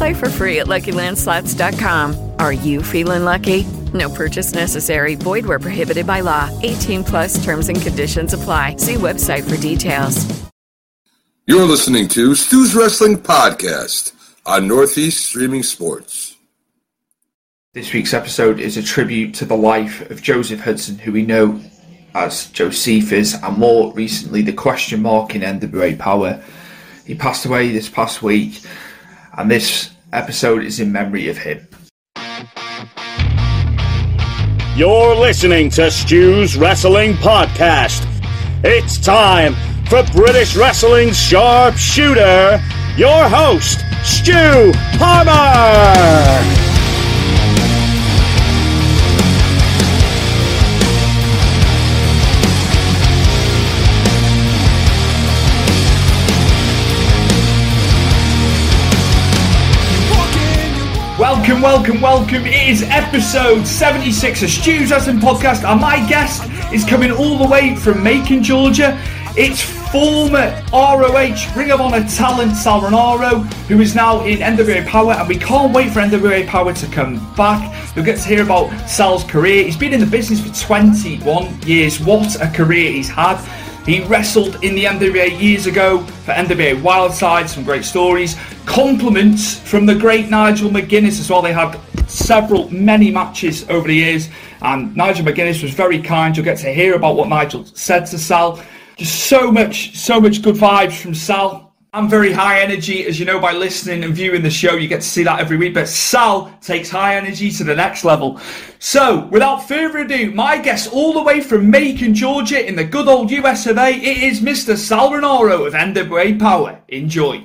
Play for free at LuckyLandSlots.com. Are you feeling lucky? No purchase necessary. Void where prohibited by law. 18 plus terms and conditions apply. See website for details. You're listening to Stu's Wrestling Podcast on Northeast Streaming Sports. This week's episode is a tribute to the life of Joseph Hudson, who we know as Josephus, and more recently the question mark in NWA Powerrr. He passed away this past week, and this episode is in memory of him. You're listening to Stu's Wrestling Podcast. It's time for British Wrestling's Sharpshooter, your host, Stu Palmer. Welcome, welcome, welcome. It is episode 76 of Stu's Wrestling Podcast, and my guest is coming all the way from Macon, Georgia. It's former ROH Ring of Honor talent Sal Rinauro, who is now in NWA Powerrr, and we can't wait for NWA Powerrr to come back. You'll get to hear about Sal's career. He's been in the business for 21 years. What a career he's had. He wrestled in the NWA years ago for NWA Wildside, some great stories. Compliments from the great Nigel McGuinness as well. They had several, many matches over the years, and Nigel McGuinness was very kind. You'll get to hear about what Nigel said to Sal. Just so much, so much good vibes from Sal. I'm very high energy, as you know by listening and viewing the show. You get to see that every week. But Sal takes high energy to the next level. So, without further ado, my guest all the way from Macon, Georgia, in the good old US of A, it is Mr. Sal Rinauro of NWA Powerrr. Enjoy.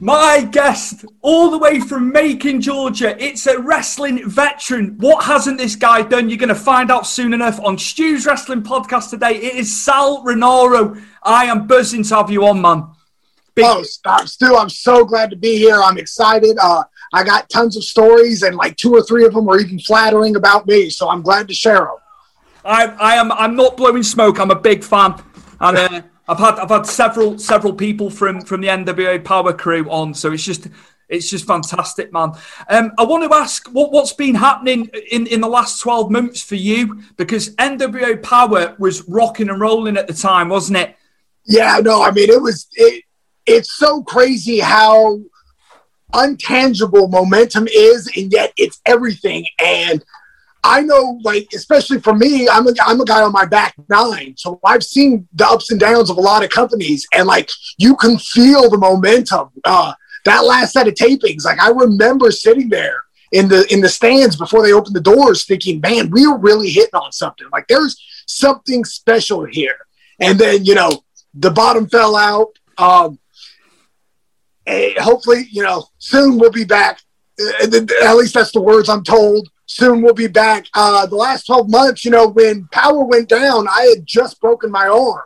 My guest, all the way from Macon, Georgia, it's a wrestling veteran. What hasn't this guy done? You're going to find out soon enough on Stu's Wrestling Podcast today. It is Sal Rinauro. I am buzzing to have you on, man. Big- oh, Stu, I'm so glad to be here. I'm excited. Uh, I got tons of stories, and like two or three of them were even flattering about me. So I'm glad to share them. I, I am. I'm not blowing smoke. I'm a big fan, and uh, I've had I've had several several people from from the NWA Powerrr crew on. So it's just it's just fantastic, man. Um, I want to ask what, what's been happening in, in the last 12 months for you because NWA Powerrr was rocking and rolling at the time, wasn't it? Yeah, no, I mean, it was, it, it's so crazy how untangible momentum is, and yet it's everything. And I know, like, especially for me, I'm a, I'm a guy on my back nine. So I've seen the ups and downs of a lot of companies, and like, you can feel the momentum. Uh, that last set of tapings, like, I remember sitting there in the in the stands before they opened the doors thinking man we are really hitting on something like there's something special here and then you know the bottom fell out um, hopefully, you know, soon we'll be back. At least that's the words I'm told. Soon we'll be back. Uh, the last 12 months, you know, when power went down, I had just broken my arm.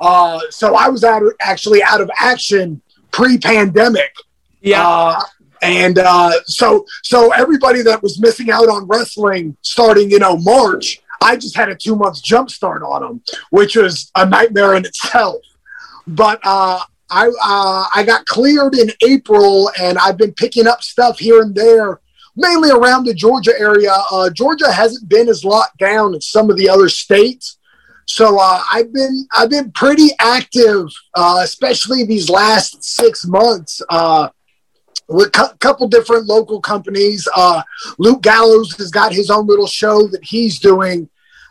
Uh, so I was out of, actually out of action pre-pandemic. Yeah. Uh, and uh, so, so everybody that was missing out on wrestling starting, you know, March, I just had a two month jump start on them, which was a nightmare in itself. But uh, I uh, I got cleared in April, and I've been picking up stuff here and there, mainly around the Georgia area. Uh, Georgia hasn't been as locked down as some of the other states, so uh, I've been I've been pretty active, uh, especially these last six months. Uh, with a couple different local companies. Uh, Luke Gallows has got his own little show that he's doing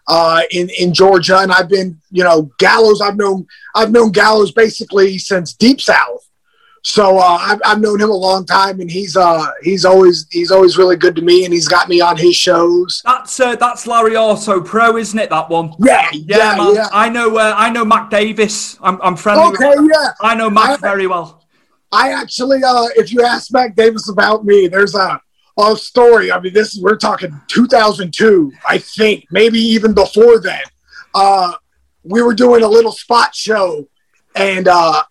uh, in in Georgia, and I've been, you know, Gallows. I've known I've known Gallows basically since Deep South. So uh, I've, I've known him a long time, and he's uh, he's always he's always really good to me, and he's got me on his shows. That's uh, that's Lariato Pro, isn't it? That one. Yeah, yeah, yeah. yeah. I know uh, I know Mac Davis. I'm, I'm friendly. Okay, with yeah. I know Mac I, very well. I actually, uh, if you ask Mac Davis about me, there's a a story. I mean, this is we're talking 2002, I think, maybe even before then. Uh, we were doing a little spot show, and uh,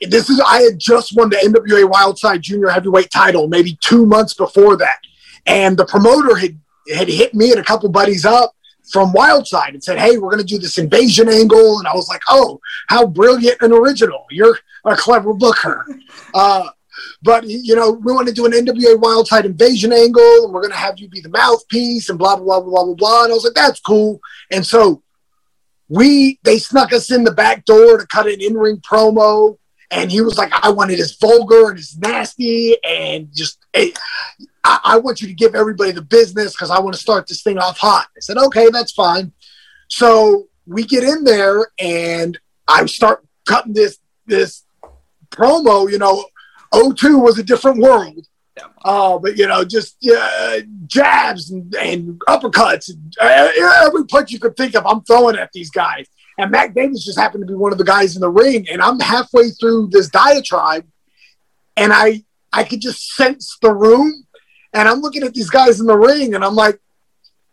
this is I had just won the NWA Wildside Junior Heavyweight title maybe two months before that, and the promoter had had hit me and a couple buddies up from Wildside and said, "Hey, we're going to do this invasion angle," and I was like, "Oh, how brilliant and original! You're a clever booker." Uh, but you know, we want to do an NWA Wild Wildside invasion angle, and we're going to have you be the mouthpiece, and blah blah blah blah blah blah. And I was like, "That's cool." And so we they snuck us in the back door to cut an in ring promo, and he was like, "I want it as vulgar and as nasty, and just." Hey, I, I want you to give everybody the business because I want to start this thing off hot. I said, okay, that's fine. So we get in there and I start cutting this this promo, you know, 02 was a different world. Uh, but you know, just uh, jabs and, and uppercuts, and, uh, every punch you could think of, I'm throwing at these guys. And Mac Davis just happened to be one of the guys in the ring, and I'm halfway through this diatribe, and I I could just sense the room, and I'm looking at these guys in the ring, and I'm like,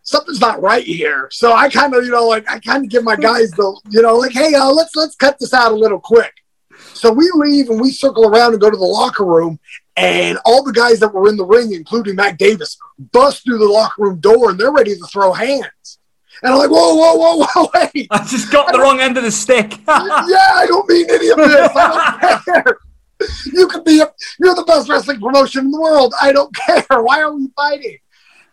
something's not right here. So I kind of, you know, like I kind of give my guys the, you know, like, hey, uh, let's let's cut this out a little quick. So we leave and we circle around and go to the locker room, and all the guys that were in the ring, including Mac Davis, bust through the locker room door and they're ready to throw hands. And I'm like, whoa, whoa, whoa, whoa, wait. I just got the wrong end of the stick. yeah, I don't mean any of this. I don't care. You could be, a, you're the best wrestling promotion in the world. I don't care. Why are we fighting?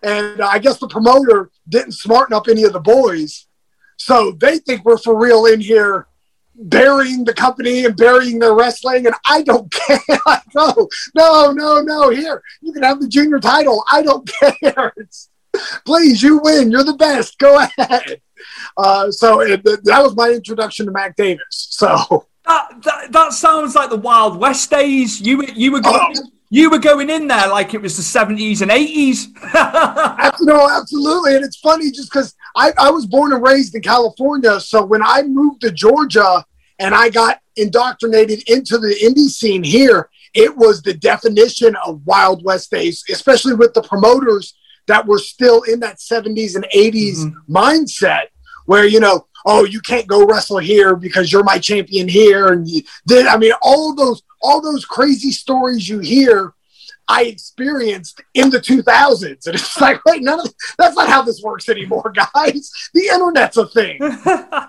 And I guess the promoter didn't smarten up any of the boys. So they think we're for real in here burying the company and burying their wrestling, and I don't care. I go, no, no, no. Here, you can have the junior title. I don't care. It's, please, you win. You're the best. Go ahead. Uh, so it, that was my introduction to Mac Davis. So that, that, that sounds like the Wild West days. You you were going, oh. you were going in there like it was the seventies and eighties. no, absolutely, and it's funny just because I, I was born and raised in California. So when I moved to Georgia and I got indoctrinated into the indie scene here, it was the definition of Wild West days, especially with the promoters that were still in that 70s and 80s mm-hmm. mindset where, you know, oh, you can't go wrestle here because you're my champion here. And then, I mean, all those, all those crazy stories you hear I experienced in the 2000s. And it's like, wait, none of that's not how this works anymore, guys. The internet's a thing.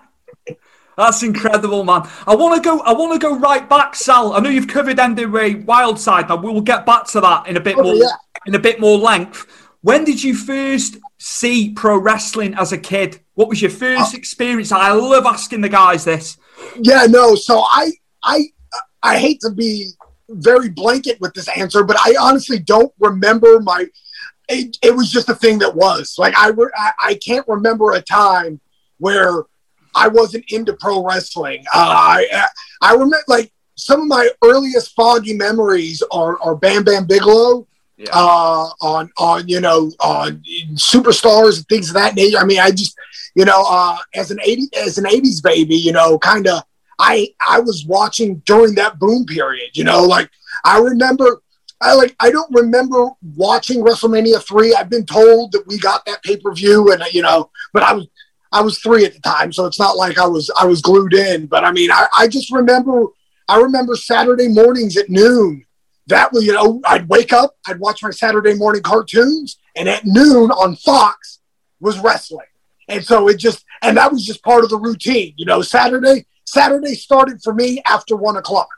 That's incredible, man. I want to go. I want to go right back, Sal. I know you've covered NWA Wildside. Now we will get back to that in a bit oh, more yeah. in a bit more length. When did you first see pro wrestling as a kid? What was your first uh, experience? I love asking the guys this. Yeah, no. So I, I, I hate to be very blanket with this answer, but I honestly don't remember my. It, it was just a thing that was like I, I I can't remember a time where I wasn't into pro wrestling. Uh, I I remember like some of my earliest foggy memories are are Bam Bam Bigelow. Yeah. Uh, on on you know on superstars and things of that nature. I mean, I just you know uh, as an eighty as an eighties baby, you know, kind of I I was watching during that boom period. You know, like I remember. I like I don't remember watching WrestleMania three. I've been told that we got that pay per view, and you know, but I was I was three at the time, so it's not like I was I was glued in. But I mean, I, I just remember I remember Saturday mornings at noon. That was you know I'd wake up, I'd watch my Saturday morning cartoons, and at noon on Fox was wrestling And so it just, and that was just part of the routine. You know, Saturday, Saturday started for me after one o'clock.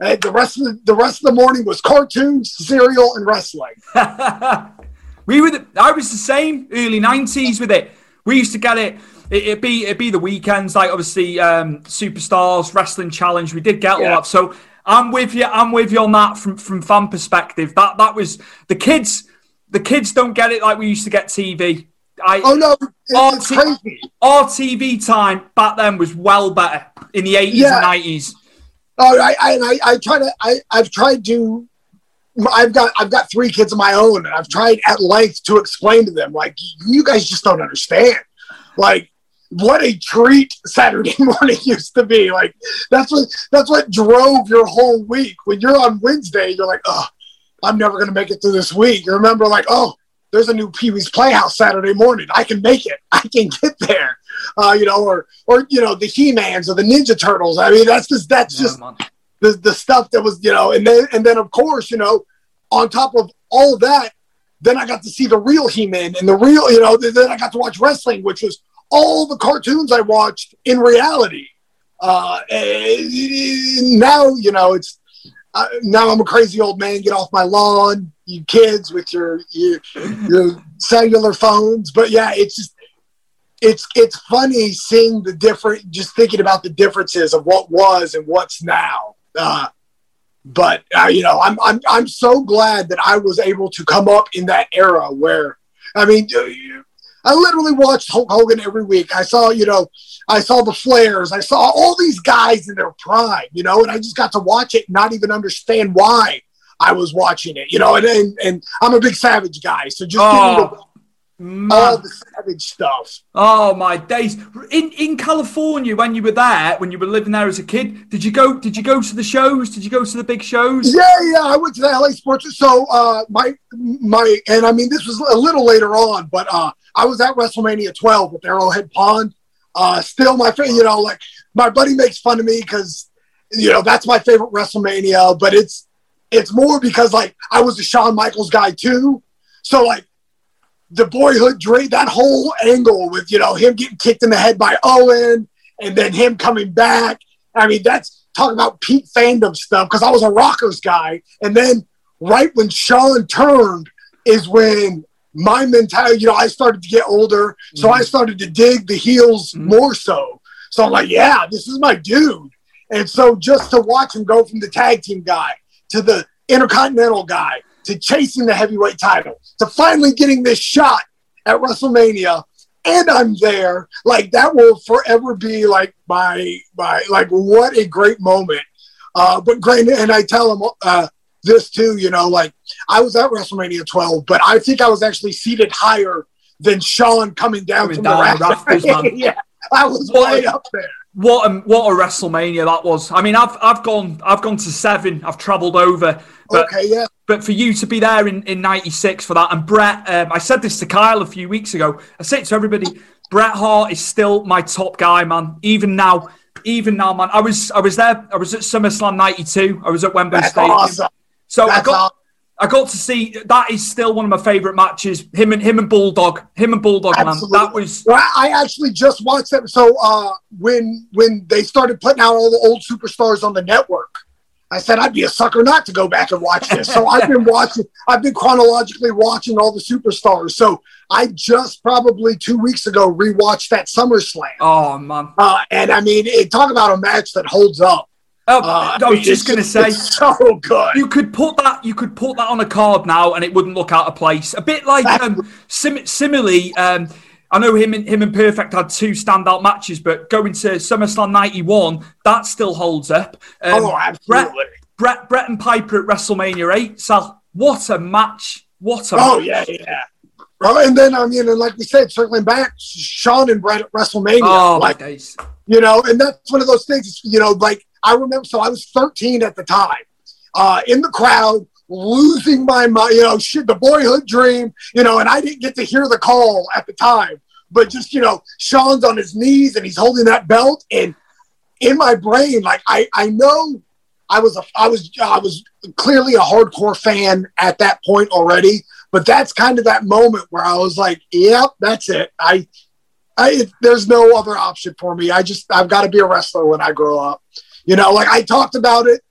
And the rest of the, the rest of the morning was cartoons, cereal, and wrestling. we were, the, I was the same early '90s with it. We used to get it. it would be it'd be the weekends, like obviously um, Superstars, Wrestling Challenge. We did get yeah. all that. So I'm with you. I'm with you on that from from fan perspective. That that was the kids. The kids don't get it like we used to get TV. I, oh no, it's our, crazy. Our TV time back then was well better in the 80s yeah. and 90s. Oh, I, I, I, I try to, I, I've tried to, I've got, I've got three kids of my own, and I've tried at length to explain to them, like, you guys just don't understand, like, what a treat Saturday morning used to be. Like, that's what, that's what drove your whole week. When you're on Wednesday, you're like, oh, I'm never going to make it through this week. You remember, like, oh, there's a new Pee Wee's Playhouse Saturday morning. I can make it. I can get there. Uh, you know, or or you know, the He-Mans or the Ninja Turtles. I mean, that's just that's yeah, just the the stuff that was, you know, and then and then of course, you know, on top of all of that, then I got to see the real He-Man and the real, you know, then I got to watch wrestling, which was all the cartoons I watched in reality. Uh, now, you know, it's uh, now I'm a crazy old man. Get off my lawn, you kids with your, your your cellular phones. But yeah, it's just it's it's funny seeing the different, just thinking about the differences of what was and what's now. Uh, but uh, you know, I'm I'm I'm so glad that I was able to come up in that era where, I mean, I literally watched Hulk Hogan every week. I saw, you know, I saw the Flairs. I saw all these guys in their prime, you know, and I just got to watch it, and not even understand why I was watching it, you know. And and, and I'm a big Savage guy, so just oh, all the Savage stuff. Oh my days! In in California, when you were there, when you were living there as a kid, did you go? Did you go to the shows? Did you go to the big shows? Yeah, yeah. I went to the LA Sports. So uh, my my, and I mean, this was a little later on, but uh, I was at WrestleMania 12 with Arrowhead Pond. Uh, still my favorite, you know, like my buddy makes fun of me because, you know, that's my favorite WrestleMania, but it's, it's more because like I was a Shawn Michaels guy too. So like the boyhood dream, that whole angle with, you know, him getting kicked in the head by Owen and then him coming back. I mean, that's talking about peak fandom stuff because I was a Rockers guy. And then right when Shawn turned is when my mentality, you know, I started to get older, so mm-hmm. I started to dig the heels mm-hmm. more so. So I'm like, yeah, this is my dude. And so just to watch him go from the tag team guy to the intercontinental guy to chasing the heavyweight title to finally getting this shot at WrestleMania and I'm there, like that will forever be like my my like what a great moment. Uh, but great, and I tell him, uh, this too, you know, like I was at WrestleMania 12, but I think I was actually seated higher than Shawn coming down from the rafters. yeah, I was way up there. What a, what a WrestleMania that was. I mean, I've I've gone I've gone to seven. I've travelled over. But, okay, yeah. But for you to be there in, in '96 for that, and Bret, um, I said this to Kyle a few weeks ago. I said to everybody, Bret Hart is still my top guy, man. Even now, even now, man. I was I was there. I was at SummerSlam '92. I was at Wembley Stadium. Awesome. So That's I got I got to see that is still one of my favorite matches. Him and him and Bulldog, him and Bulldog, Absolutely. man. That was. Well, I actually just watched that. So uh, when when they started putting out all the old superstars on the network, I said I'd be a sucker not to go back and watch this. So I've been watching. I've been chronologically watching all the superstars. So I just probably two weeks ago rewatched that SummerSlam. Oh man! Uh, and I mean, it, talk about a match that holds up. Oh, uh, I was just going to say, so good. You could put that. You could put that on a card now, and it wouldn't look out of place. A bit like um, sim- similarly. Um, I know him and him and Perfect had two standout matches, but going to SummerSlam '91, that still holds up. Um, oh, absolutely. Bret, Bret, Bret and Piper at WrestleMania 8. So what a match! What a oh match. yeah, yeah. Well, and then I mean, and like we said, circling back, Shawn and Bret at WrestleMania. Oh, like, days. You know, and that's one of those things. You know, like I remember, so I was 13 at the time, uh, in the crowd, losing my mind, you know, shit, the boyhood dream, you know, and I didn't get to hear the call at the time, but just, you know, Shawn's on his knees and he's holding that belt. And in my brain, like, I, I know I was, a, I was, I was clearly a hardcore fan at that point already, but that's kind of that moment where I was like, yep, that's it. I, I, there's no other option for me. I just I've got to be a wrestler when I grow up. You know, like I talked about it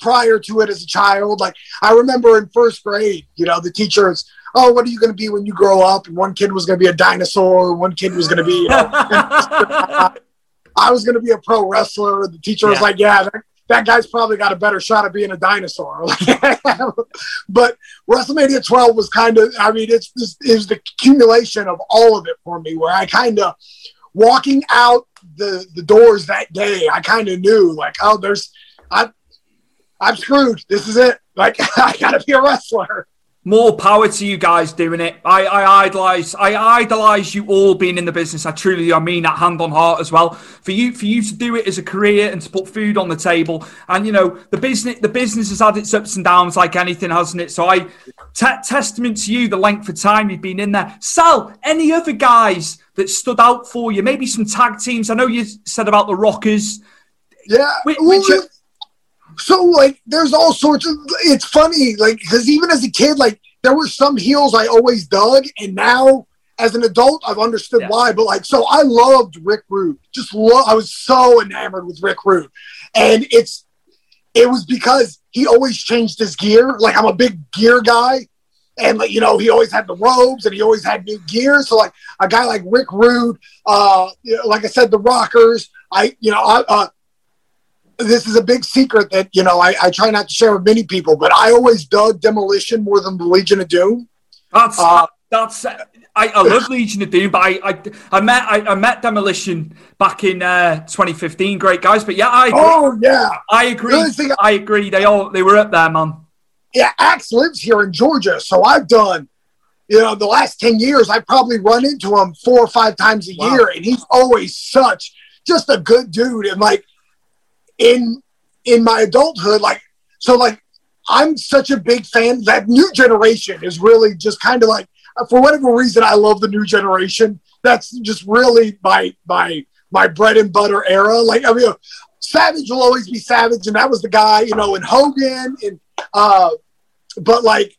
prior to it as a child. Like I remember in first grade, you know, the teachers, oh, what are you going to be when you grow up? And one kid was going to be a dinosaur. One kid was going to be, you know, I was going to be a pro wrestler. The teacher was like, yeah, that, that, guy's probably got a better shot of being a dinosaur. but WrestleMania 12 was kind of, I mean, it's just, it was the accumulation of all of it for me where I kind of walking out the, the doors that day, I kind of knew like, oh, there's, I, I'm screwed. This is it. Like I gotta be a wrestler. More power to you guys doing it. I, I idolize, I idolize you all being in the business. I truly, I mean that hand on heart as well. For you, for you to do it as a career and to put food on the table, and you know the business, the business has had its ups and downs like anything, hasn't it? So I, t- testament to you, the length of time you've been in there. Sal, any other guys that stood out for you? Maybe some tag teams. I know you said about the Rockers. Yeah, which, which, so like there's all sorts of it's funny like because even as a kid like there were some heels i always dug and now as an adult i've understood yeah. why but like so i loved rick rude. Just love i was so enamored with rick rude. And it's it was because he always changed his gear. Like i'm a big gear guy and like you know he always had the robes and he always had new gear. So like a guy like rick rude uh you know, like i said the rockers i you know I, uh, this is a big secret that you know I, I, try not to share with many people, but I always dug Demolition more than the Legion of Doom. That's uh, that's I, I love Legion of Doom, but I I, I met I, I, met Demolition back in uh, 2015. Great guys, but yeah, I agree. oh yeah, I agree. I, I agree. They all they were up there, man. Yeah, Axe lives here in Georgia, so I've done. You know, the last 10 years, I've probably run into him four or five times a wow. year, and he's always such just a good dude. And like, in in my adulthood, like so, like I'm such a big fan. That new generation is really just kind of like, for whatever reason, I love the new generation. That's just really my my my bread and butter era. Like I mean, Savage will always be Savage, and that was the guy, you know, and Hogan, and uh, but like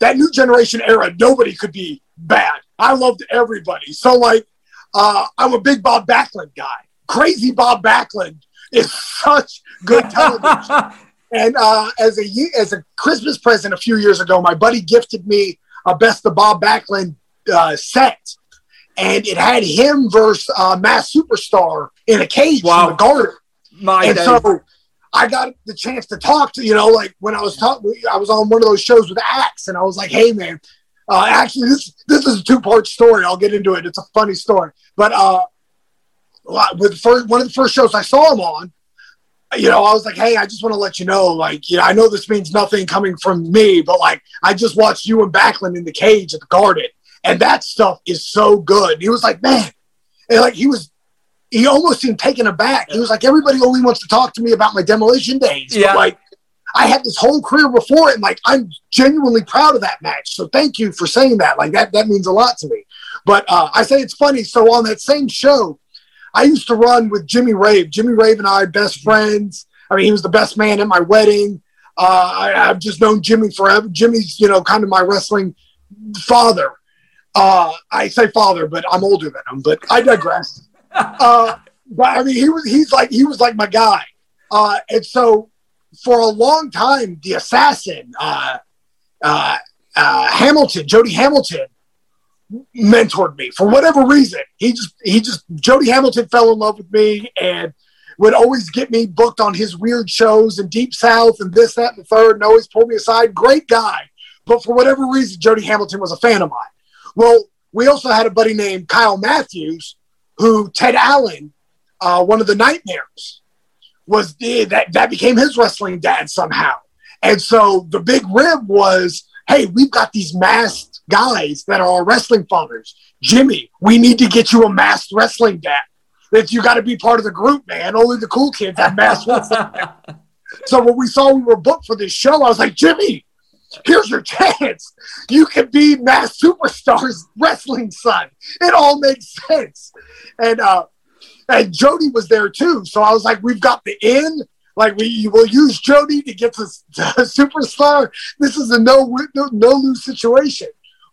that new generation era, nobody could be bad. I loved everybody. So like, uh, I'm a big Bob Backlund guy. Crazy Bob Backlund is such good television. and uh, as a as a Christmas present a few years ago, my buddy gifted me a Best of Bob Backlund uh, set, and it had him versus uh, Masked Superstar in a cage wow. in the garden. My and day. so I got the chance to talk to you know like when I was talking, I was on one of those shows with Axe, and I was like, "Hey man, uh, actually this this is a two part story. I'll get into it. It's a funny story, but uh, with first, one of the first shows I saw him on, you know, I was like, hey, I just want to let you know, like, you know, I know this means nothing coming from me, but like, I just watched you and Backlund in the cage at the Garden, and that stuff is so good. he was like, man, and like he was, he almost seemed taken aback. He was like, everybody only wants to talk to me about my demolition days, yeah. but like, I had this whole career before it, and like, I'm genuinely proud of that match. So thank you for saying that. Like that, that means a lot to me. But uh, I say it's funny. So on that same show, I used to run with Jimmy Rave. Jimmy Rave and I best friends. I mean, he was the best man at my wedding. Uh, I, have just known Jimmy forever. Jimmy's, you know, kind of my wrestling father. Uh, I say father, but I'm older than him. But I digress. uh, but I mean, he was he's like he was like my guy. Uh, and so for a long time, the assassin, uh, uh, uh, Hamilton, Jody Hamilton, mentored me for whatever reason. He just he just Jody Hamilton fell in love with me and would always get me booked on his weird shows in Deep South and this, that, and the third, and always pull me aside. Great guy. But for whatever reason, Jody Hamilton was a fan of mine. Well, we also had a buddy named Kyle Matthews, who Ted Allen, uh, one of the nightmares, was that that became his wrestling dad somehow. And so the big rib was, hey, we've got these masked guys that are wrestling fathers. Jimmy, we need to get you a masked wrestling dad. That you got to be part of the group, man. Only the cool kids have masked wrestling. so when we saw we were booked for this show, I was like, Jimmy, here's your chance. You can be Masked Superstars wrestling son. It all makes sense. And uh and Jody was there too. So I was like, we've got the in. Like we will use Jody to get to, to superstar. This is a no no no lose situation.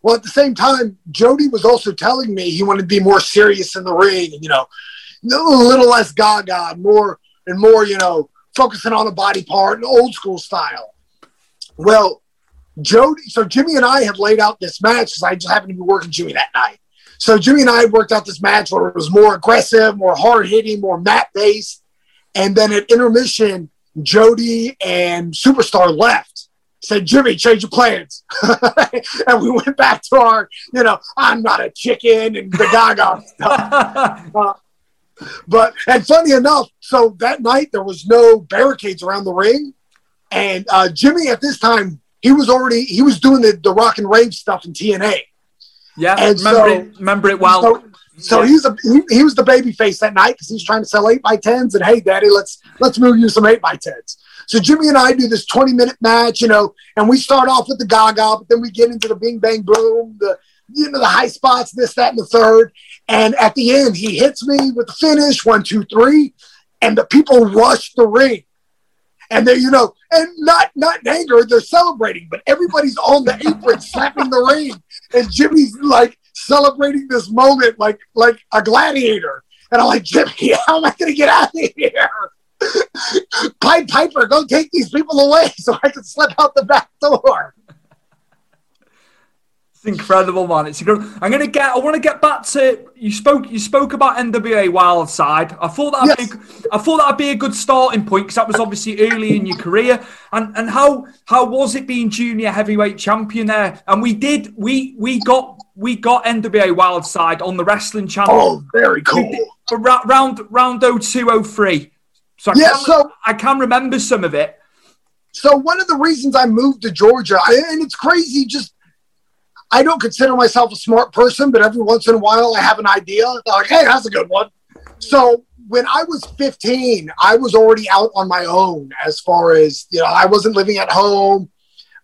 Well, at the same time, Jody was also telling me he wanted to be more serious in the ring and, you know, a little less gaga, more and more, you know, focusing on the body part and old school style. Well, Jody, so Jimmy and I had laid out this match because I just happened to be working Jimmy that night. So Jimmy and I worked out this match where it was more aggressive, more hard hitting, more mat based. And then at intermission, Jody and Superstar left said, Jimmy, change your plans. and we went back to our, you know, I'm not a chicken and the gaga stuff. uh, but, and funny enough, so that night there was no barricades around the ring. And uh, Jimmy at this time, he was already, he was doing the, the rock and rave stuff in TNA. Yeah, and remember, so, it, remember it well. So, so yeah. he's a he, he, was the baby face that night because he's trying to sell eight by tens and hey, daddy, let's let's move you some eight by tens. So Jimmy and I do this 20 minute match, you know, and we start off with the gaga, but then we get into the bing bang boom, the you know, the high spots, this, that, and the third. And at the end, he hits me with the finish, one, two, three, and the people rush the ring. And they, you know, and not not in anger, they're celebrating, but everybody's on the apron slapping the ring. And Jimmy's like celebrating this moment like like a gladiator. And I'm like, Jimmy, how am I gonna get out of here? Pied Piper, go take these people away so I can slip out the back door. It's incredible, man. It's incredible. I'm gonna get. I want to get back to you. Spoke. You spoke about NWA Wildside. I thought that. Yes. Be, I thought that'd be a good starting point because that was obviously early in your career. And and how how was it being junior heavyweight champion there? And we did. We we got we got NWA Wildside on the wrestling channel. Oh, very cool. Round round 0203. So I yeah, can, so I can remember some of it. So one of the reasons I moved to Georgia, I, and it's crazy, just I don't consider myself a smart person, but every once in a while I have an idea. Like, hey, that's a good one. So when I was 15, I was already out on my own as far as you know, I wasn't living at home.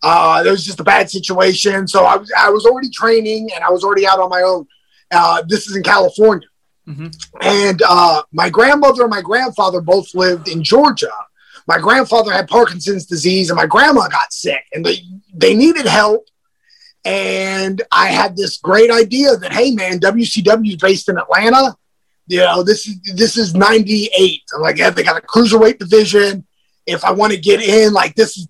Uh, there was just a bad situation, so I was I was already training and I was already out on my own. Uh, this is in California. Mm-hmm. And uh, my grandmother and my grandfather both lived in Georgia. My grandfather had Parkinson's disease, and my grandma got sick, and they they needed help. And I had this great idea that hey, man, WCW is based in Atlanta. You know, this is this is '98. Like, yeah, they got a cruiserweight division. If I want to get in, like this is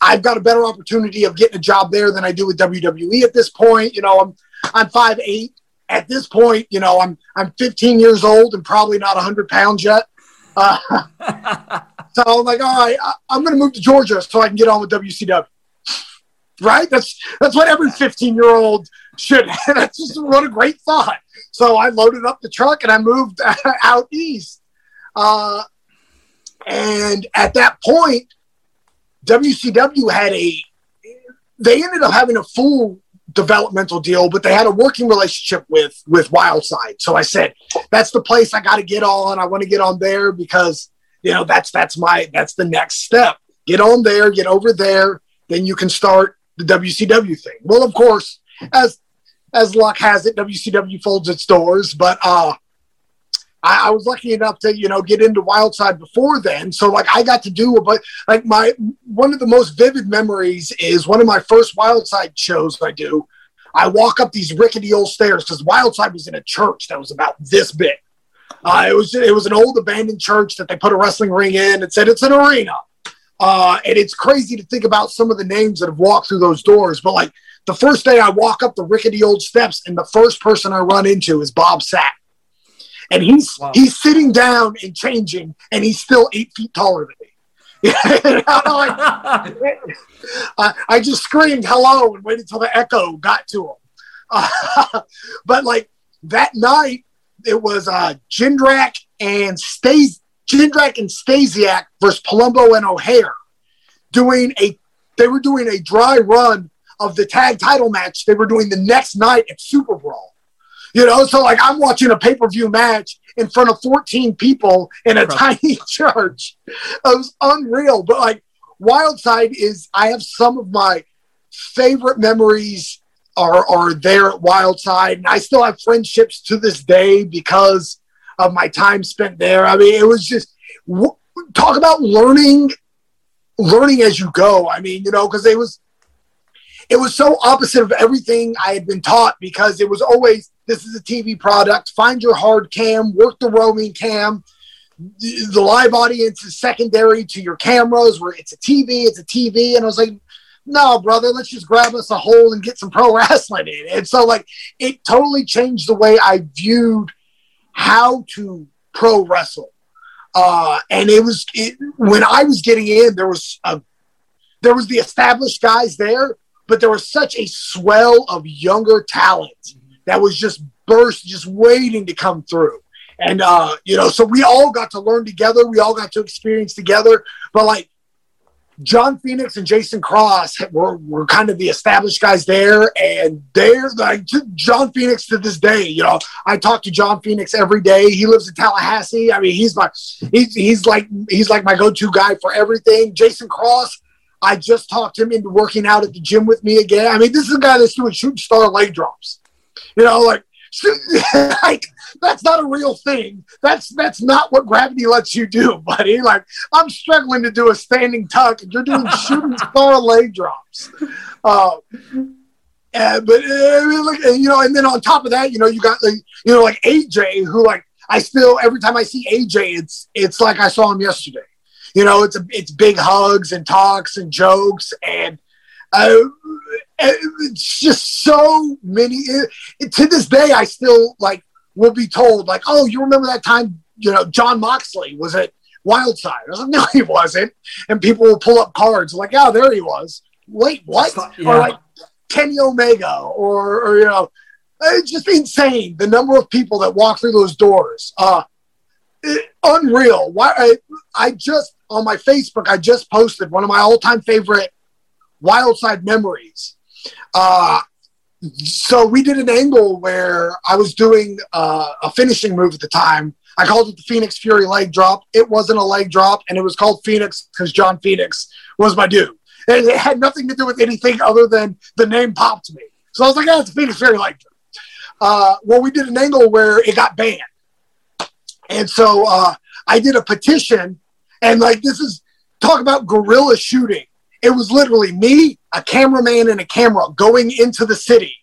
I've got a better opportunity of getting a job there than I do with WWE at this point. You know, I'm I'm five eight at this point, you know, I'm I'm 15 years old and probably not 100 pounds yet. Uh, so I'm like, all right, I, I'm going to move to Georgia so I can get on with WCW. Right? That's that's what every 15 year old should. that's just what a great thought. So I loaded up the truck and I moved out east. Uh, and at that point, WCW had a. They ended up having a full developmental deal, but they had a working relationship with with Wildside. So I said, that's the place I got to get on. I want to get on there because you know that's that's my that's the next step. Get on there, get over there, then you can start the WCW thing. Well, of course, as as luck has it, WCW folds its doors, but uh I, I, was lucky enough to, you know, get into Wildside before then. So like I got to do a but like my one of the most vivid memories is one of my first Wildside shows I do. I walk up these rickety old stairs because Wildside was in a church that was about this big. Uh, it was it was an old abandoned church that they put a wrestling ring in and said it's an arena. Uh, and it's crazy to think about some of the names that have walked through those doors. But like the first day I walk up the rickety old steps, and the first person I run into is Bob Sapp and he's wow. he's sitting down and changing, and he's still eight feet taller than me. I, I, just screamed hello and waited until the echo got to him. Uh, but like that night, it was uh, Jindrak and Stas- Jindrak and Stasiak versus Palumbo and O'Haire doing a. They were doing a dry run of the tag title match. They were doing the next night at Super Brawl. You know, so like I'm watching a pay per view match in front of 14 people in a tiny church. It was unreal. But like Wildside is, I have some of my favorite memories are are there at Wildside, and I still have friendships to this day because of my time spent there. I mean, it was just talk about learning, learning as you go. I mean, you know, because it was it was so opposite of everything I had been taught because it was always this is a TV product. Find your hard cam, work the roaming cam. The live audience is secondary to your cameras. Where it's a TV, it's a TV, and I was like, no, brother, let's just grab us a hole and get some pro wrestling in. And so, like, it totally changed the way I viewed how to pro wrestle. Uh, and it was it, when I was getting in, there was a there was the established guys there, but there was such a swell of younger talent that was just burst, just waiting to come through. And uh, you know, so we all got to learn together. We all got to experience together. But like John Phoenix and Jason Cross were, were kind of the established guys there, and they're like John Phoenix to this day. You know, I talk to John Phoenix every day. He lives in Tallahassee. I mean, he's my he's he's like he's like my go-to guy for everything. Jason Cross, I just talked him into working out at the gym with me again. I mean, this is a guy that's doing shooting star leg drops. You know, like like that's not a real thing. That's that's not what gravity lets you do, buddy. Like I'm struggling to do a standing tuck, and you're doing shooting star leg drops. Uh, and, but uh, you know, and then on top of that, you know, you got like you know like AJ, who like I still every time I see AJ, it's it's like I saw him yesterday. You know, it's a, it's big hugs and talks and jokes and. Uh, it's just so many. It, to this day, I still like will be told like, "Oh, you remember that time? You know, Jon Moxley was at Wildside." I was like, "No, he wasn't." And people will pull up cards like, "Yeah, there he was." Wait, what? yeah. Or like Kenny Omega, or, or you know, it's just insane the number of people that walk through those doors. Uh, it, unreal. Why? I, I just on my Facebook, I just posted one of my all-time favorite Wildside memories. Uh, so we did an angle where I was doing uh, a finishing move at the time. I called it the Phoenix Fury leg drop. It wasn't a leg drop, and it was called Phoenix because John Phoenix was my dude. And it had nothing to do with anything other than the name popped me. So I was like, "Yeah, it's Phoenix Fury leg drop." Uh, well, we did an angle where it got banned, and so uh, I did a petition, and like this is talk about guerrilla shooting. It was literally me, a cameraman, and a camera going into the city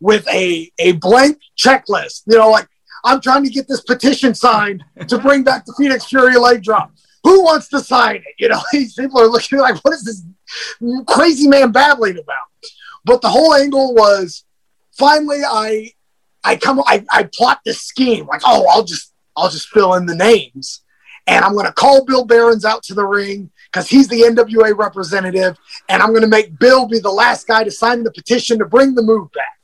with a, a blank checklist. You know, like, I'm trying to get this petition signed to bring back the Phoenix Fury leg drop. Who wants to sign it? You know, these people are looking like, what is this crazy man babbling about? But the whole angle was finally I I come I, I plot this scheme like, oh, I'll just I'll just fill in the names. And I'm gonna call Bill Behrens out to the ring because he's the NWA representative, and I'm going to make Bill be the last guy to sign the petition to bring the move back.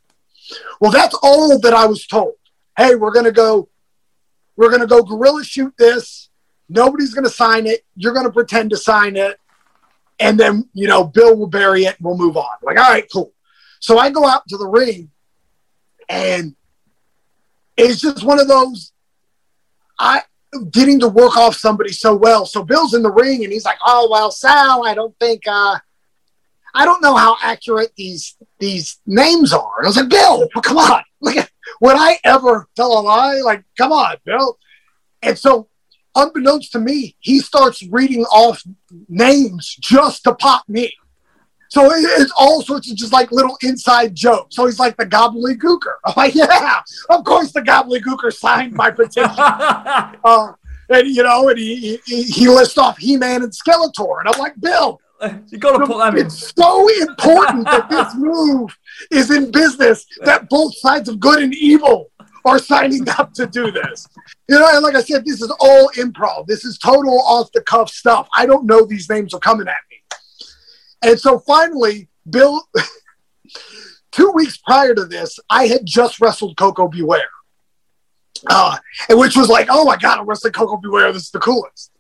Well, that's all that I was told. Hey, we're going to go, we're going to go guerrilla shoot this. Nobody's going to sign it. You're going to pretend to sign it, and then you know Bill will bury it. and We'll move on. Like, all right, cool. So I go out to the ring, and it's just one of those. I getting to work off somebody so well. So Bill's in the ring and he's like, "Oh well, Sal, I don't think uh, I don't know how accurate these these names are." And I was like, "Bill, come on, look at would I ever tell a lie? Like, come on, Bill." And so, unbeknownst to me, he starts reading off names just to pop me. So it's all sorts of just like little inside jokes. So he's like the gobbledygooker. I'm like, yeah, of course the gobbledygooker signed my petition. uh, and you know, and he, he, he lists off He-Man and Skeletor, and I'm like, Bill, you got to put that in. It's so important that this move is in business that both sides of good and evil are signing up to do this. You know, and like I said, this is all improv. This is total off the cuff stuff. I don't know these names are coming at me. And so finally, Bill, two weeks prior to this, I had just wrestled Koko B. Ware, Uh, and which was like, oh my God, I'm wrestling Koko B. This is the coolest.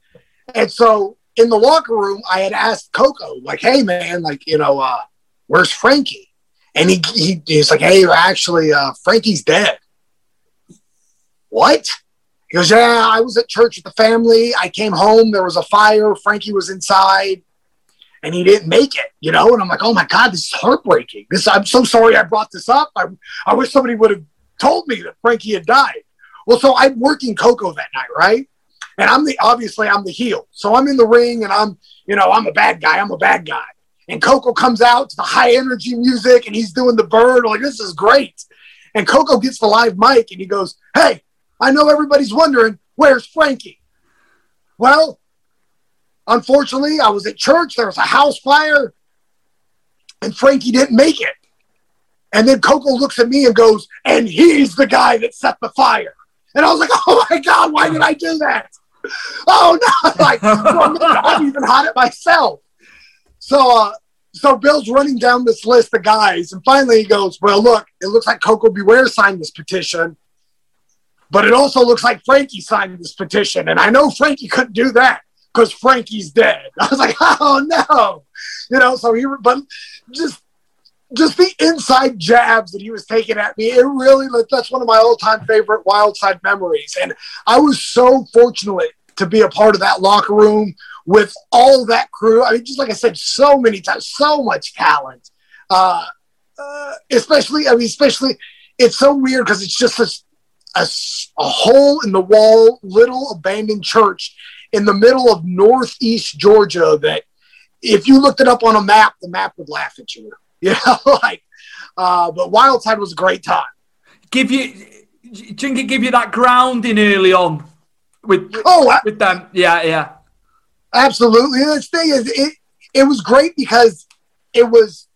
And so in the locker room, I had asked Koko, like, hey man, like, you know, uh, where's Frankie? And he, he he's like, hey, actually, uh, Frankie's dead. What? He goes, yeah, I was at church with the family. I came home. There was a fire. Frankie was inside and he didn't make it, you know? And I'm like, oh my God, this is heartbreaking. This, I'm so sorry I brought this up. I, I wish somebody would have told me that Frankie had died. Well, so I'm working Koko that night, right? And I'm the, obviously I'm the heel. So I'm in the ring and I'm, you know, I'm a bad guy. I'm a bad guy. and Koko comes out to the high energy music and he's doing the bird. like, this is great. And Koko gets the live mic and he goes, Hey, I know everybody's wondering, where's Frankie? Well, unfortunately, I was at church. There was a house fire and Frankie didn't make it. And then Koko looks at me and goes, and he's the guy that set the fire. And I was like, oh my God, why did I do that? Oh no, like I'm even hot at myself. So uh, so Bill's running down this list of guys, and finally he goes, Well, look, it looks like Koko B. Ware signed this petition, but it also looks like Frankie signed this petition. And I know Frankie couldn't do that because Frankie's dead. I was like, oh no. You know, so he but just just the inside jabs that he was taking at me, it really that's one of my all-time favorite Wildside memories. And I was so fortunate to be a part of that locker room with all that crew. I mean, just like I said, so many times, so much talent. Uh, uh, especially, I mean, especially, it's so weird because it's just a, a, a hole in the wall, little abandoned church in the middle of northeast Georgia that if you looked it up on a map, the map would laugh at you. You know, like, uh, but Wildside was a great time. Give you, think it give you that grounding early on with oh with them? Yeah, yeah, absolutely. The thing is, it it was great because it was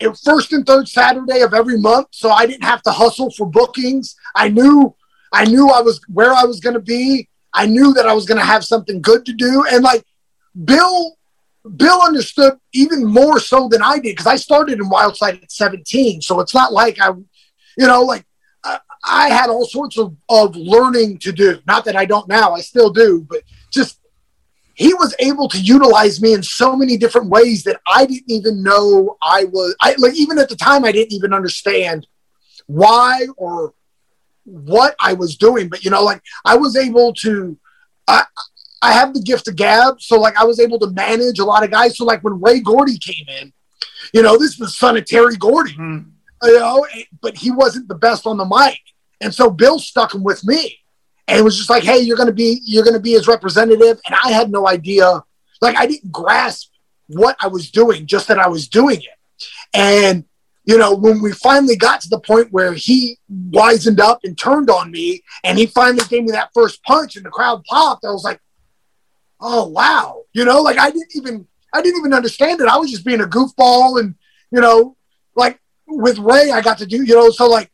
it first and third Saturday of every month, so I didn't have to hustle for bookings. I knew I knew I was where I was going to be. I knew that I was going to have something good to do, and like Bill Bill understood even more so than I did because I started in Wildside at 17. So it's not like I, you know, like I, I had all sorts of, of learning to do. Not that I don't now, I still do, but just he was able to utilize me in so many different ways that I didn't even know I was. I like even at the time I didn't even understand why or what I was doing. But you know, like I was able to. I, I have the gift of gab, so like I was able to manage a lot of guys. So like when Ray Gordy came in, you know, this was son of Terry Gordy, mm. you know, but he wasn't the best on the mic, and so Bill stuck him with me, and it was just like, hey, you're gonna be you're gonna be his representative, and I had no idea, like I didn't grasp what I was doing, just that I was doing it, and you know, when we finally got to the point where he wisened up and turned on me, and he finally gave me that first punch, and the crowd popped, I was like oh wow, you know, like I didn't even I didn't even understand it. I was just being a goofball, and you know, like with Ray, I got to do, you know, so like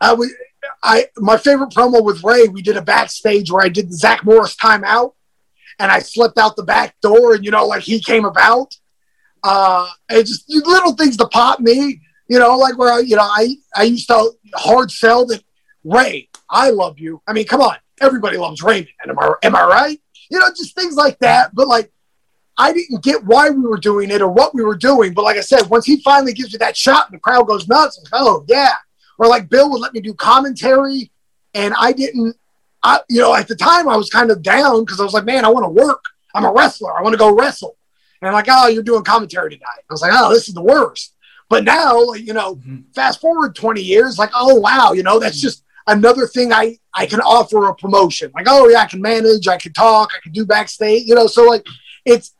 I was. I my favorite promo with Ray, we did a backstage where I did the Zach Morris timeout, and I slipped out the back door, and you know, like he came about. Uh, it's just little things to pop me, you know, like where I, you know, I I used to hard sell that Ray, I love you. I mean, come on, everybody loves Raymond, and am I am I right? you know, just things like that. But like, I didn't get why we were doing it or what we were doing. But like I said, once he finally gives you that shot and the crowd goes nuts, like, oh yeah. Or like Bill would let me do commentary, and I didn't. I, you know, at the time I was kind of down because I was like, man, I want to work. I'm a wrestler. I want to go wrestle. And I'm like, oh, you're doing commentary tonight. I was like, oh, this is the worst. But now, you know, mm-hmm. fast forward 20 years, like, oh wow, you know, that's mm-hmm. just another thing I I can offer a promotion. Like, oh yeah, I can manage, I can talk, I can do backstage, you know. So like, it's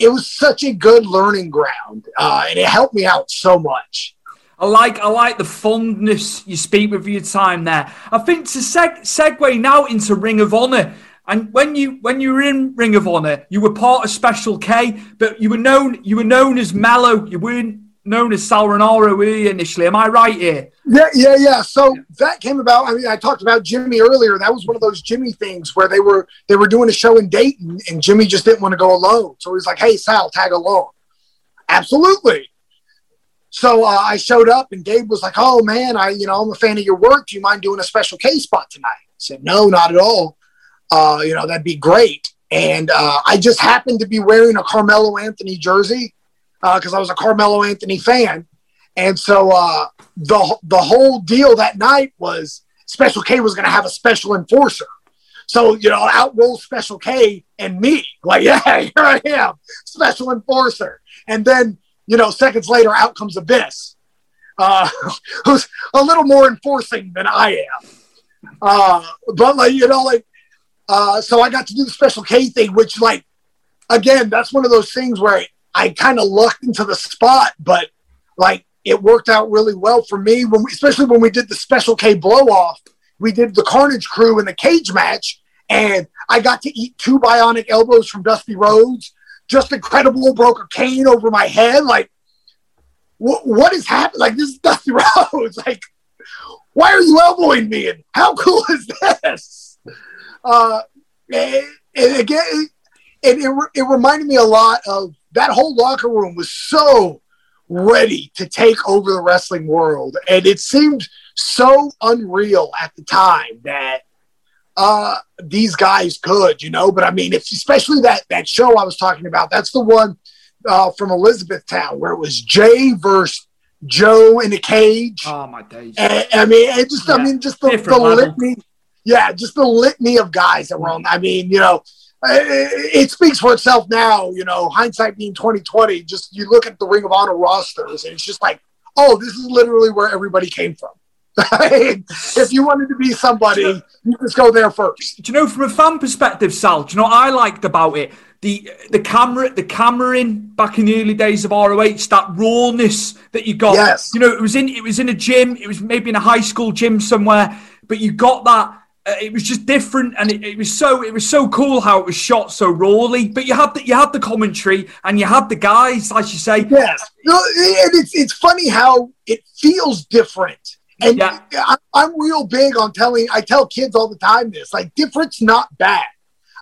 it was such a good learning ground, uh, and it helped me out so much. I like I like the fondness you speak with your time there. I think to seg- segue now into Ring of Honor. And when you when you were in Ring of Honor, you were part of Special K, but you were known you were known as Mellow. You weren't known as Sal Rinauro initially. Am I right here? Yeah, yeah, yeah. So that came about. I mean, I talked about Jimmy earlier. That was one of those Jimmy things where they were they were doing a show in Dayton, and Jimmy just didn't want to go alone. So he's like, "Hey, Sal, tag along." Absolutely. So uh, I showed up, and Gabe was like, "Oh man, I you know I'm a fan of your work. Do you mind doing a special K spot tonight?" I said, "No, not at all. Uh, you know that'd be great." And uh, I just happened to be wearing a Carmelo Anthony jersey because uh, I was a Carmelo Anthony fan. And so uh, the the whole deal that night was Special K was going to have a special enforcer. So you know, out rolls Special K and me, like yeah, here I am, special enforcer. And then you know, seconds later, out comes Abyss, uh, who's a little more enforcing than I am. Uh, but like you know, like uh, so I got to do the Special K thing, which like again, that's one of those things where I kind of lucked into the spot, but like it worked out really well for me when we, especially when we did the special K blow off. We did the Carnage crew in the cage match, and I got to eat two bionic elbows from Dusty Rhodes. Just incredible, broke a cane over my head. Like, wh- what is happening? Like, this is Dusty Rhodes. Like, why are you elbowing me? And how cool is this? Uh, and, and again, it, it, it reminded me a lot of that whole locker room was so ready to take over the wrestling world. And it seemed so unreal at the time that uh, these guys could, you know. But I mean, if especially that that show I was talking about, that's the one uh, from Elizabethtown where it was Jay versus Joe in a cage. Oh my days! And, I mean, it just, yeah. I mean, just the, the litany, yeah, just the litany of guys that were on. I mean, you know, it speaks for itself now. You know, hindsight being twenty twenty. Just you look at the Ring of Honor rosters, and it's just like, oh, this is literally where everybody came from. if you wanted to be somebody, you, know, you just go there first. Do you know, from a fan perspective, Sal? Do you know what I liked about it? The the camera, the camera in back in the early days of ROH, that rawness that you got. Yes. You know, it was in it was in a gym. It was maybe in a high school gym somewhere, but you got that Uh, it was just different, and it, it, was so it was so cool how it was shot so rawly. But you had the you had the commentary, and you had the guys, as you say. Yes, no, and it's it's funny how it feels different. And yeah. I'm real big on telling. I tell kids all the time this: like, different's not bad.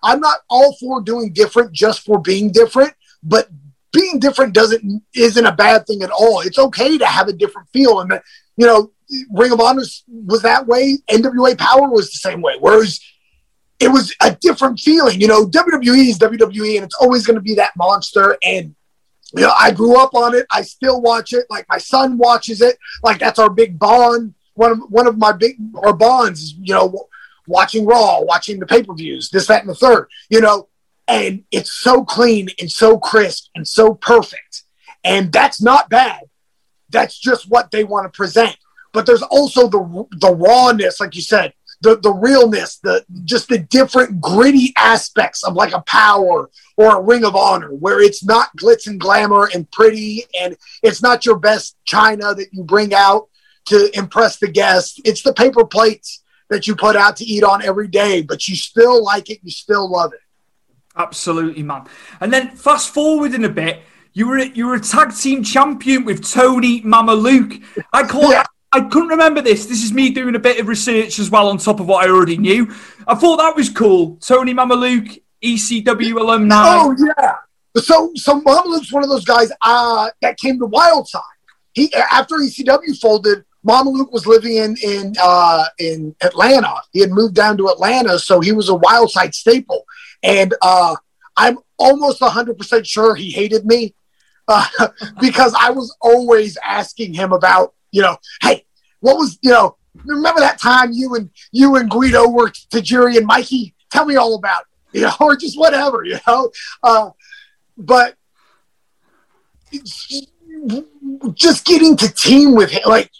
I'm not all for doing different just for being different, but being different doesn't isn't a bad thing at all. It's okay to have a different feel, and you know, Ring of Honor was that way. NWA Powerrr was the same way. Whereas it was a different feeling. You know, WWE is WWE, and it's always going to be that monster. And you know, I grew up on it. I still watch it. Like my son watches it. Like that's our big bond. One of one of my big our bonds is you know watching Raw, watching the pay per views, this, that, and the third. You know, and it's so clean and so crisp and so perfect. And that's not bad. That's just what they want to present but there's also the the rawness, like you said, the the realness, the just the different gritty aspects of like a power or a ring of honor, where it's not glitz and glamour and pretty, and it's not your best china that you bring out to impress the guests. It's the paper plates that you put out to eat on every day, but you still like it, you still love it. Absolutely, man. And then fast forward in a bit. You were you were a tag team champion with Tony Mamaluke. I call yeah. I couldn't remember this. This is me doing a bit of research as well on top of what I already knew. I thought that was cool. Tony Mamaluke, ECW alumni. Oh yeah. So so Mamaluke's one of those guys uh, that came to Wildside. He after ECW folded, Mamaluke was living in in uh, in Atlanta. He had moved down to Atlanta, so he was a Wildside staple. And uh, I'm almost 100% sure he hated me uh, because I was always asking him about, you know, hey, what was you know? Remember that time you and you and Guido were Tajiri and Mikey? Tell me all about it, you know, or just whatever, you know. Uh, but just getting to team with him, like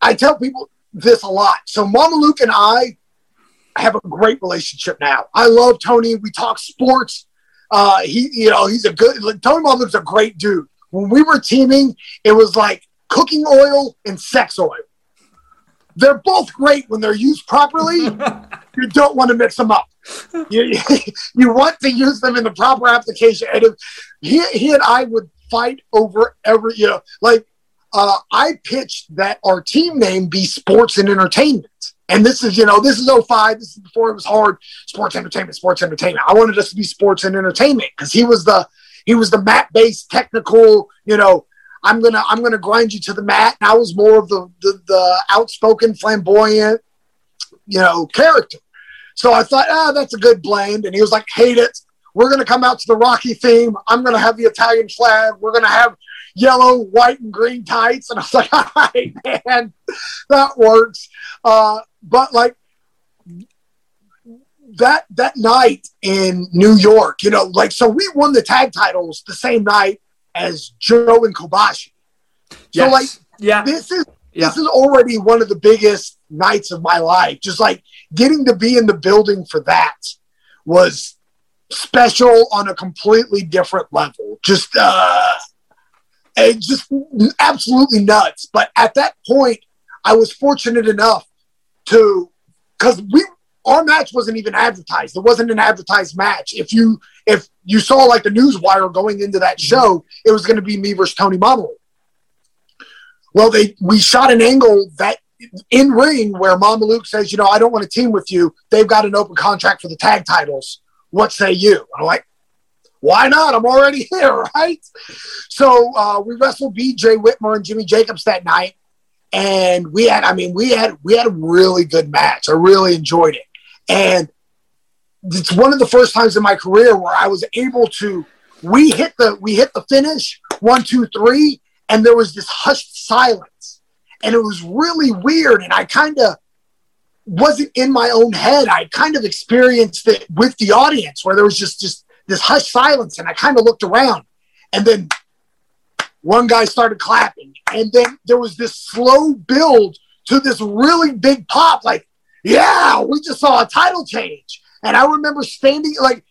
I tell people this a lot. So Mamaluke and I have a great relationship now. I love Tony. We talk sports. Uh, he, you know, he's a good. Tony Mamaluke's a great dude. When we were teaming, it was like cooking oil and sex oil. They're both great when they're used properly. you don't want to mix them up. You, you want to use them in the proper application. And if he, he and I would fight over every, you know, like uh, I pitched that our team name be sports and entertainment. And this is, you know, this is 05. This is before it was hard. Sports entertainment, sports entertainment. I wanted us to be sports and entertainment because he was the he was the mat based technical, you know, I'm gonna I'm gonna grind you to the mat. And I was more of the, the, the outspoken, flamboyant, you know, character. So I thought, ah, that's a good blend. And he was like, hate it. We're gonna come out to the Rocky theme. I'm gonna have the Italian flag. We're gonna have yellow, white, and green tights. And I was like, all right, man, that works. Uh, but like that that night in New York, you know, like so we won the tag titles the same night as Joe and Kobashi. Yes. So like yeah. this is yeah. this is already one of the biggest nights of my life. Just like getting to be in the building for that was special on a completely different level. just uh, it just absolutely nuts. But at that point, I was fortunate enough to because we our match wasn't even advertised. It wasn't an advertised match. If you if you saw like the news wire going into that show, it was going to be me versus Tony Mamalu. Well, they we shot an angle that in ring where Mamaluke says, you know, I don't want to team with you. They've got an open contract for the tag titles. What say you? And I'm like, why not? I'm already here, right? So uh, we wrestled BJ Whitmer and Jimmy Jacobs that night, and we had, I mean, we had we had a really good match. I really enjoyed it, and it's one of the first times in my career where I was able to. We hit the we hit the finish one two three, and there was this hushed silence, and it was really weird. And I kind of wasn't in my own head. I kind of experienced it with the audience, where there was just just this hushed silence, and I kind of looked around, and then one guy started clapping, and then there was this slow build to this really big pop, like, yeah, we just saw a title change. And I remember standing like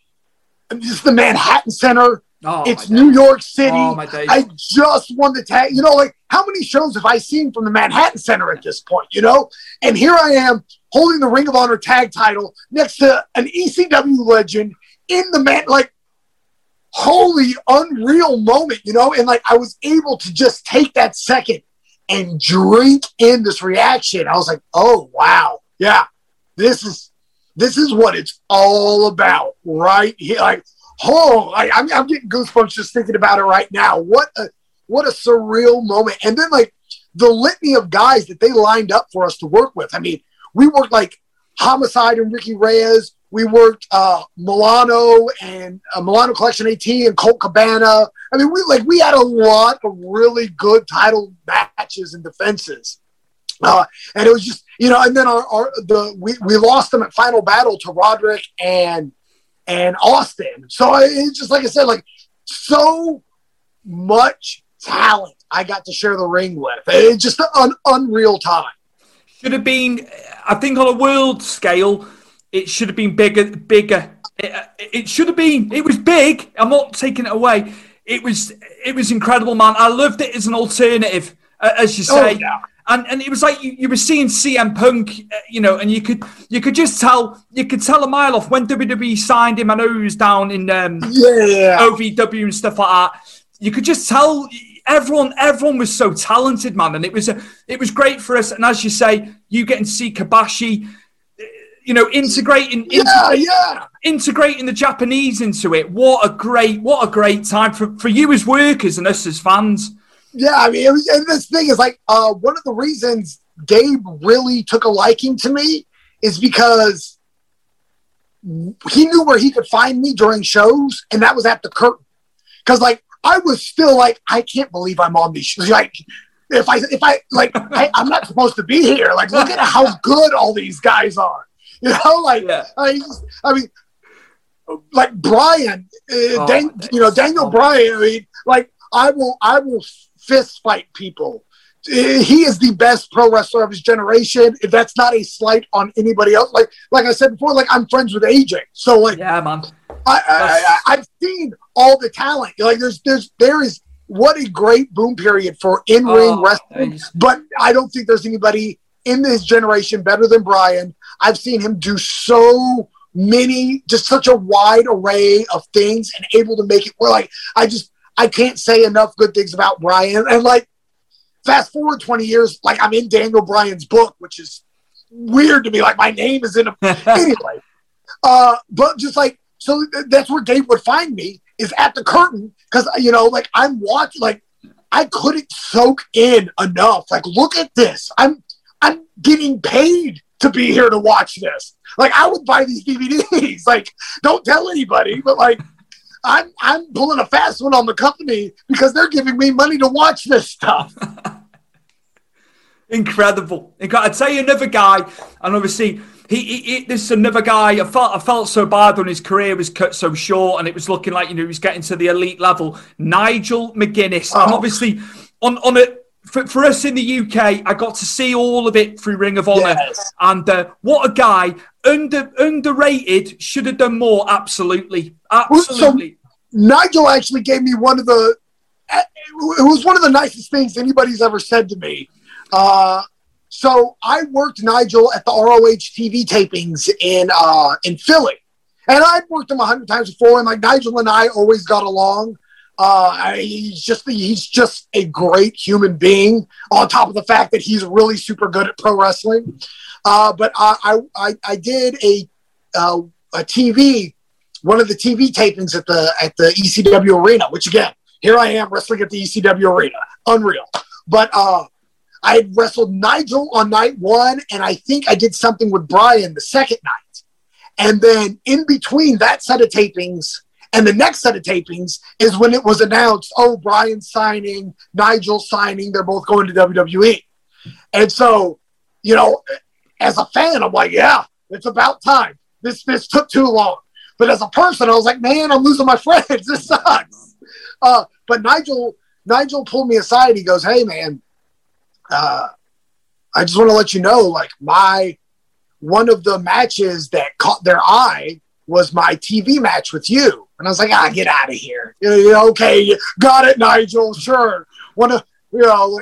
this is the Manhattan Center. Oh, it's New York City. Oh. I just won the tag. You know, like how many shows have I seen from the Manhattan Center at this point? You know, and here I am holding the Ring of Honor tag title next to an ECW legend in the man. Like, holy, unreal moment. You know, and like I was able to just take that second and drink in this reaction. I was like, oh wow, yeah, this is this is what it's all about, right here. Like, oh, I, I'm, I'm getting goosebumps just thinking about it right now. What a what a surreal moment! And then like the litany of guys that they lined up for us to work with. I mean, we worked like Homicide and Ricky Reyes. We worked uh, Milano and uh, Milano Collection AT and Colt Cabana. I mean, we like we had a lot of really good title matches and defenses. Uh, and it was just you know, and then our, our the we, we lost them at final battle to Roderick and and Austin. So it's just like I said, like so much talent I got to share the ring with. It's just an unreal time. Should have been, I think, on a world scale, it should have been bigger. Bigger. It, it should have been. It was big. I'm not taking it away. It was. It was incredible, man. I loved it as an alternative, as you say. Oh, yeah and and it was like you, you were seeing CM Punk, uh, you know, and you could you could just tell you could tell a mile off when WWE signed him. I know he was down in um, yeah. OVW and stuff like that. You could just tell everyone everyone was so talented, man, and it was a, it was great for us. And as you say, you getting to see Kobashi, you know, integrating yeah, yeah. integrating the Japanese into it. What a great what a great time for for you as workers and us as fans. Yeah, I mean, it was, and this thing is like uh, one of the reasons Gabe really took a liking to me is because he knew where he could find me during shows, and that was at the curtain. Because like I was still like, I can't believe I'm on these shows. Like if I if I like I, am not supposed to be here. Like look at how good all these guys are. You know, like yeah. I, I mean, like Bryan, uh, oh, Dan, you know Daniel Bryan. I mean, like I will I will fist fight people. He is the best pro wrestler of his generation. If that's not a slight on anybody else, like like I said before, like I'm friends with AJ, so like yeah, man. I, I, have seen all the talent. Like there's there's there is what a great boom period for in ring oh, wrestling. Nice. But I don't think there's anybody in this generation better than Bryan. I've seen him do so many, just such a wide array of things and able to make it. Well, like I just I can't say enough good things about Bryan. And like, fast forward 20 years, like I'm in Daniel Bryan's book, which is weird to me. Like my name is in a anyway. Uh, but just like so, that's where Gabe would find me is at the curtain because you know, like I'm watching, like I couldn't soak in enough. Like, look at this. I'm I'm getting paid to be here to watch this. Like, I would buy these DVDs. Like, don't tell anybody, but like. I'm I'm pulling a fast one on the company because they're giving me money to watch this stuff. Incredible. I'd tell you another guy, and obviously he, he, he, this is another guy. I felt I felt so bad when his career was cut so short, and it was looking like you know he was getting to the elite level. Nigel McGuinness, oh. and obviously on on a for, for, us in the UK, I got to see all of it through Ring of Honor, yes. and uh, what a guy! Under underrated, should have done more. Absolutely, absolutely. Nigel actually gave me one of the. It was one of the nicest things anybody's ever said to me. Uh, so I worked Nigel at the ROH TV tapings in uh, in Philly, and I've worked him a hundred times before. And like Nigel and I always got along. Uh, he's just he's just a great human being. On top of the fact that he's really super good at pro wrestling. Uh, but I, I I did a uh, a TV one of the TV tapings at the at the ECW arena, which again, here I am wrestling at the ECW arena. Unreal. But uh I had wrestled Nigel on night one, and I think I did something with Bryan the second night. And then in between that set of tapings and the next set of tapings is when it was announced, oh, Bryan signing, Nigel signing, they're both going to WWE. And so, you know, as a fan, I'm like, yeah, it's about time. This this took too long. But as a person, I was like, man, I'm losing my friends. This sucks. Uh, but Nigel, Nigel pulled me aside. He goes, hey, man, uh, I just want to let you know, like my one of the matches that caught their eye was my TV match with you. And I was like, ah, get out of here. Okay, got it, Nigel. Sure. One of you know,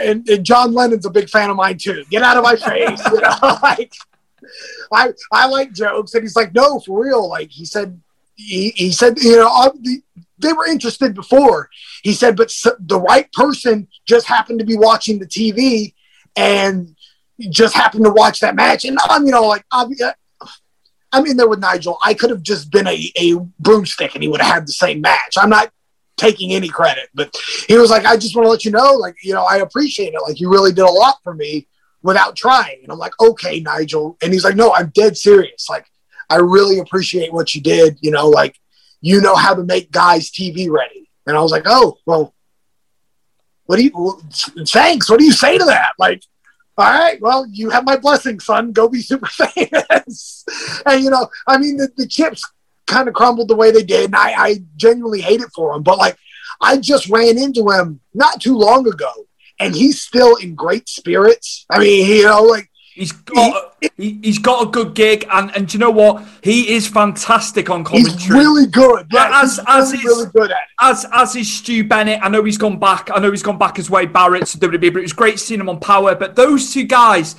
and, and, John Lennon's a big fan of mine too. Get out of my face. you know, like I I like jokes, and he's like, no, for real. Like he said, he, he said, you know, they were interested before. He said, but the right person just happened to be watching the TV and just happened to watch that match. And I'm, you know, like I'm, in there with Nigel. I could have just been a, a broomstick, and he would have had the same match. I'm not taking any credit, but he was like, I just want to let you know, like, you know, I appreciate it. Like, you really did a lot for me without trying. And I'm like, okay, Nigel. And he's like, no, I'm dead serious. Like, I really appreciate what you did. You know, like, you know how to make guys TV ready. And I was like, oh, well, what do you, thanks. What do you say to that? Like, all right, well, you have my blessing, son. Go be super famous. and, you know, I mean, the, the chips kind of crumbled the way they did. And I, I genuinely hate it for him. But, like, I just ran into him not too long ago and he's still in great spirits. I mean, you know, like He's got he, has got a good gig, and and do you know what? He is fantastic on commentary. He's really good. Yeah, as as really, is, really good at it. As as is Stu Bennett. I know he's gone back. I know he's gone back as Wade Barrett to WWE, but it was great seeing him on Powerrr. But those two guys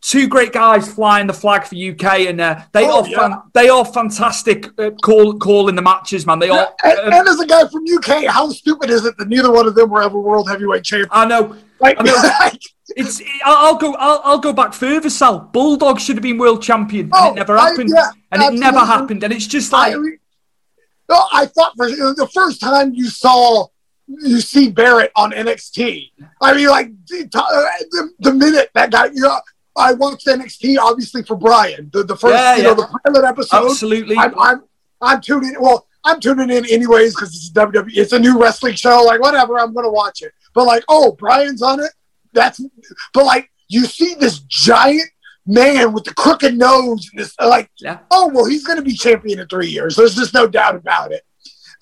two great guys flying the flag for UK, and uh, they oh, are yeah. fan- they are fantastic uh, call calling the matches, man. They yeah, are. And, uh, and, as a guy from UK, how stupid is it that neither one of them were ever world heavyweight champion? I know. Like, I know. it's. I'll go. I'll, I'll go back further. Sal Bulldog should have been world champion, oh, and it never happened. I, yeah, and absolutely. it never happened, and it's just like. I, no, I thought for the first time you saw you see Barrett on NXT. I mean, like the, uh, the, the minute that guy, you know, I watched NXT obviously for Bryan. The, the first, yeah, you yeah. know, the pilot episode. Absolutely. I'm, I'm, I'm tuning. Well, I'm tuning in anyways because it's WWE. It's a new wrestling show. Like whatever, I'm gonna watch it. But like, oh, Bryan's on it. That's. But like, you see this giant man with the crooked nose. And this like, yeah. oh well, he's gonna be champion in three years. There's just no doubt about it.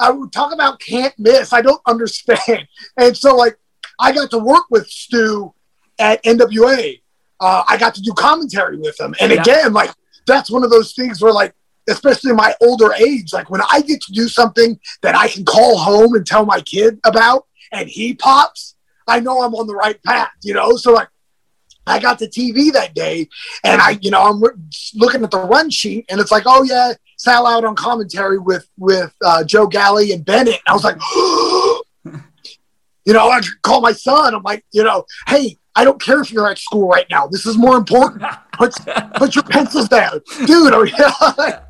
I would talk about can't miss. I don't understand. And so like, I got to work with Stu at NWA uh, I got to do commentary with him. And yeah. again, like that's one of those things where like, especially in my older age, like when I get to do something that I can call home and tell my kid about and he pops, I know I'm on the right path, you know? So like I got the TV that day and I, you know, I'm looking at the run sheet and it's like, oh yeah, Sal out on commentary with, with uh, Joe Galli and Bennett. And I was like, you know, I call my son. I'm like, you know, hey, I don't care if you're at school right now. This is more important. Put, put your pencils down. Dude, are you,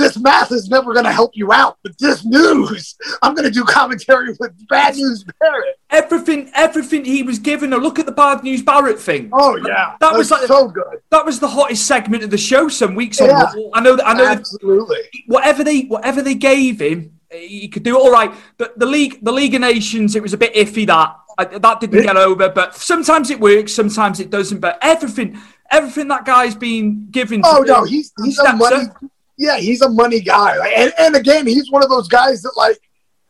this math is never going to help you out. But this news, I'm going to do commentary with Bad News Barrett. Everything, everything he was given. A look at the Bad News Barrett thing. Oh yeah, that, was like so good. That was the hottest segment of the show some weeks yeah. on. I know that. I know absolutely. That whatever they, whatever they gave him, he could do it all right. But the league, the League of Nations, it was a bit iffy that I, that didn't get over. But sometimes it works, sometimes it doesn't. But everything, everything that guy's been given. oh no, he's he's a money. Up. Yeah, he's a money guy. Like, and, and again, he's one of those guys that like.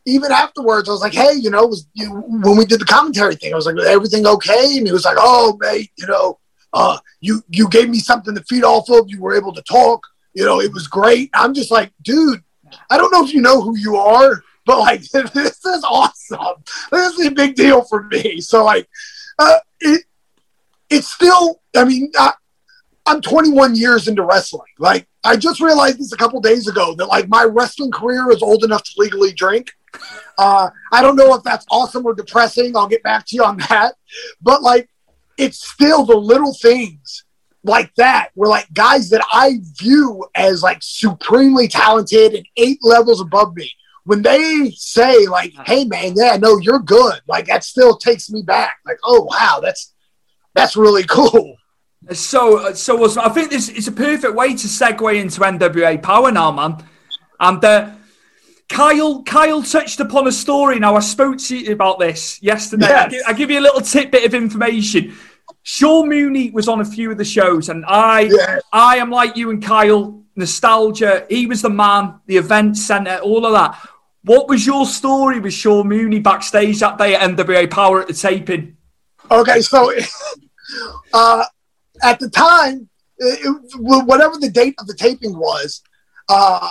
Even afterwards, I was like, "Hey, you know, was you, when we did the commentary thing, I was like, everything okay?" And he was like, "Oh, mate, you know, uh, you you gave me something to feed off of. You were able to talk. You know, it was great." I'm just like, dude, I don't know if you know who you are, but like this is awesome. This is a big deal for me. So like, uh, it it's still. I mean, I, I'm 21 years into wrestling. Like I just realized this a couple days ago that like my wrestling career is old enough to legally drink. Uh, I don't know if that's awesome or depressing. I'll get back to you on that. But like, it's still the little things like that where like guys that I view as like supremely talented and eight levels above me, when they say like, "Hey man, yeah, no, you're good," like that still takes me back. Like, oh wow, that's that's really cool. So, so I think this is a perfect way to segue into NWA Powerrr now, man. And uh, Kyle, Kyle touched upon a story. Now, I spoke to you about this yesterday. Yes. I, give, I, give, you a little tidbit of information. Sean Mooney was on a few of the shows, and I, yes. I am like you and Kyle, nostalgia. He was the man, the event center, all of that. What was your story with Sean Mooney backstage that day at NWA Powerrr at the taping? Okay, so uh, at the time, it, whatever the date of the taping was, uh,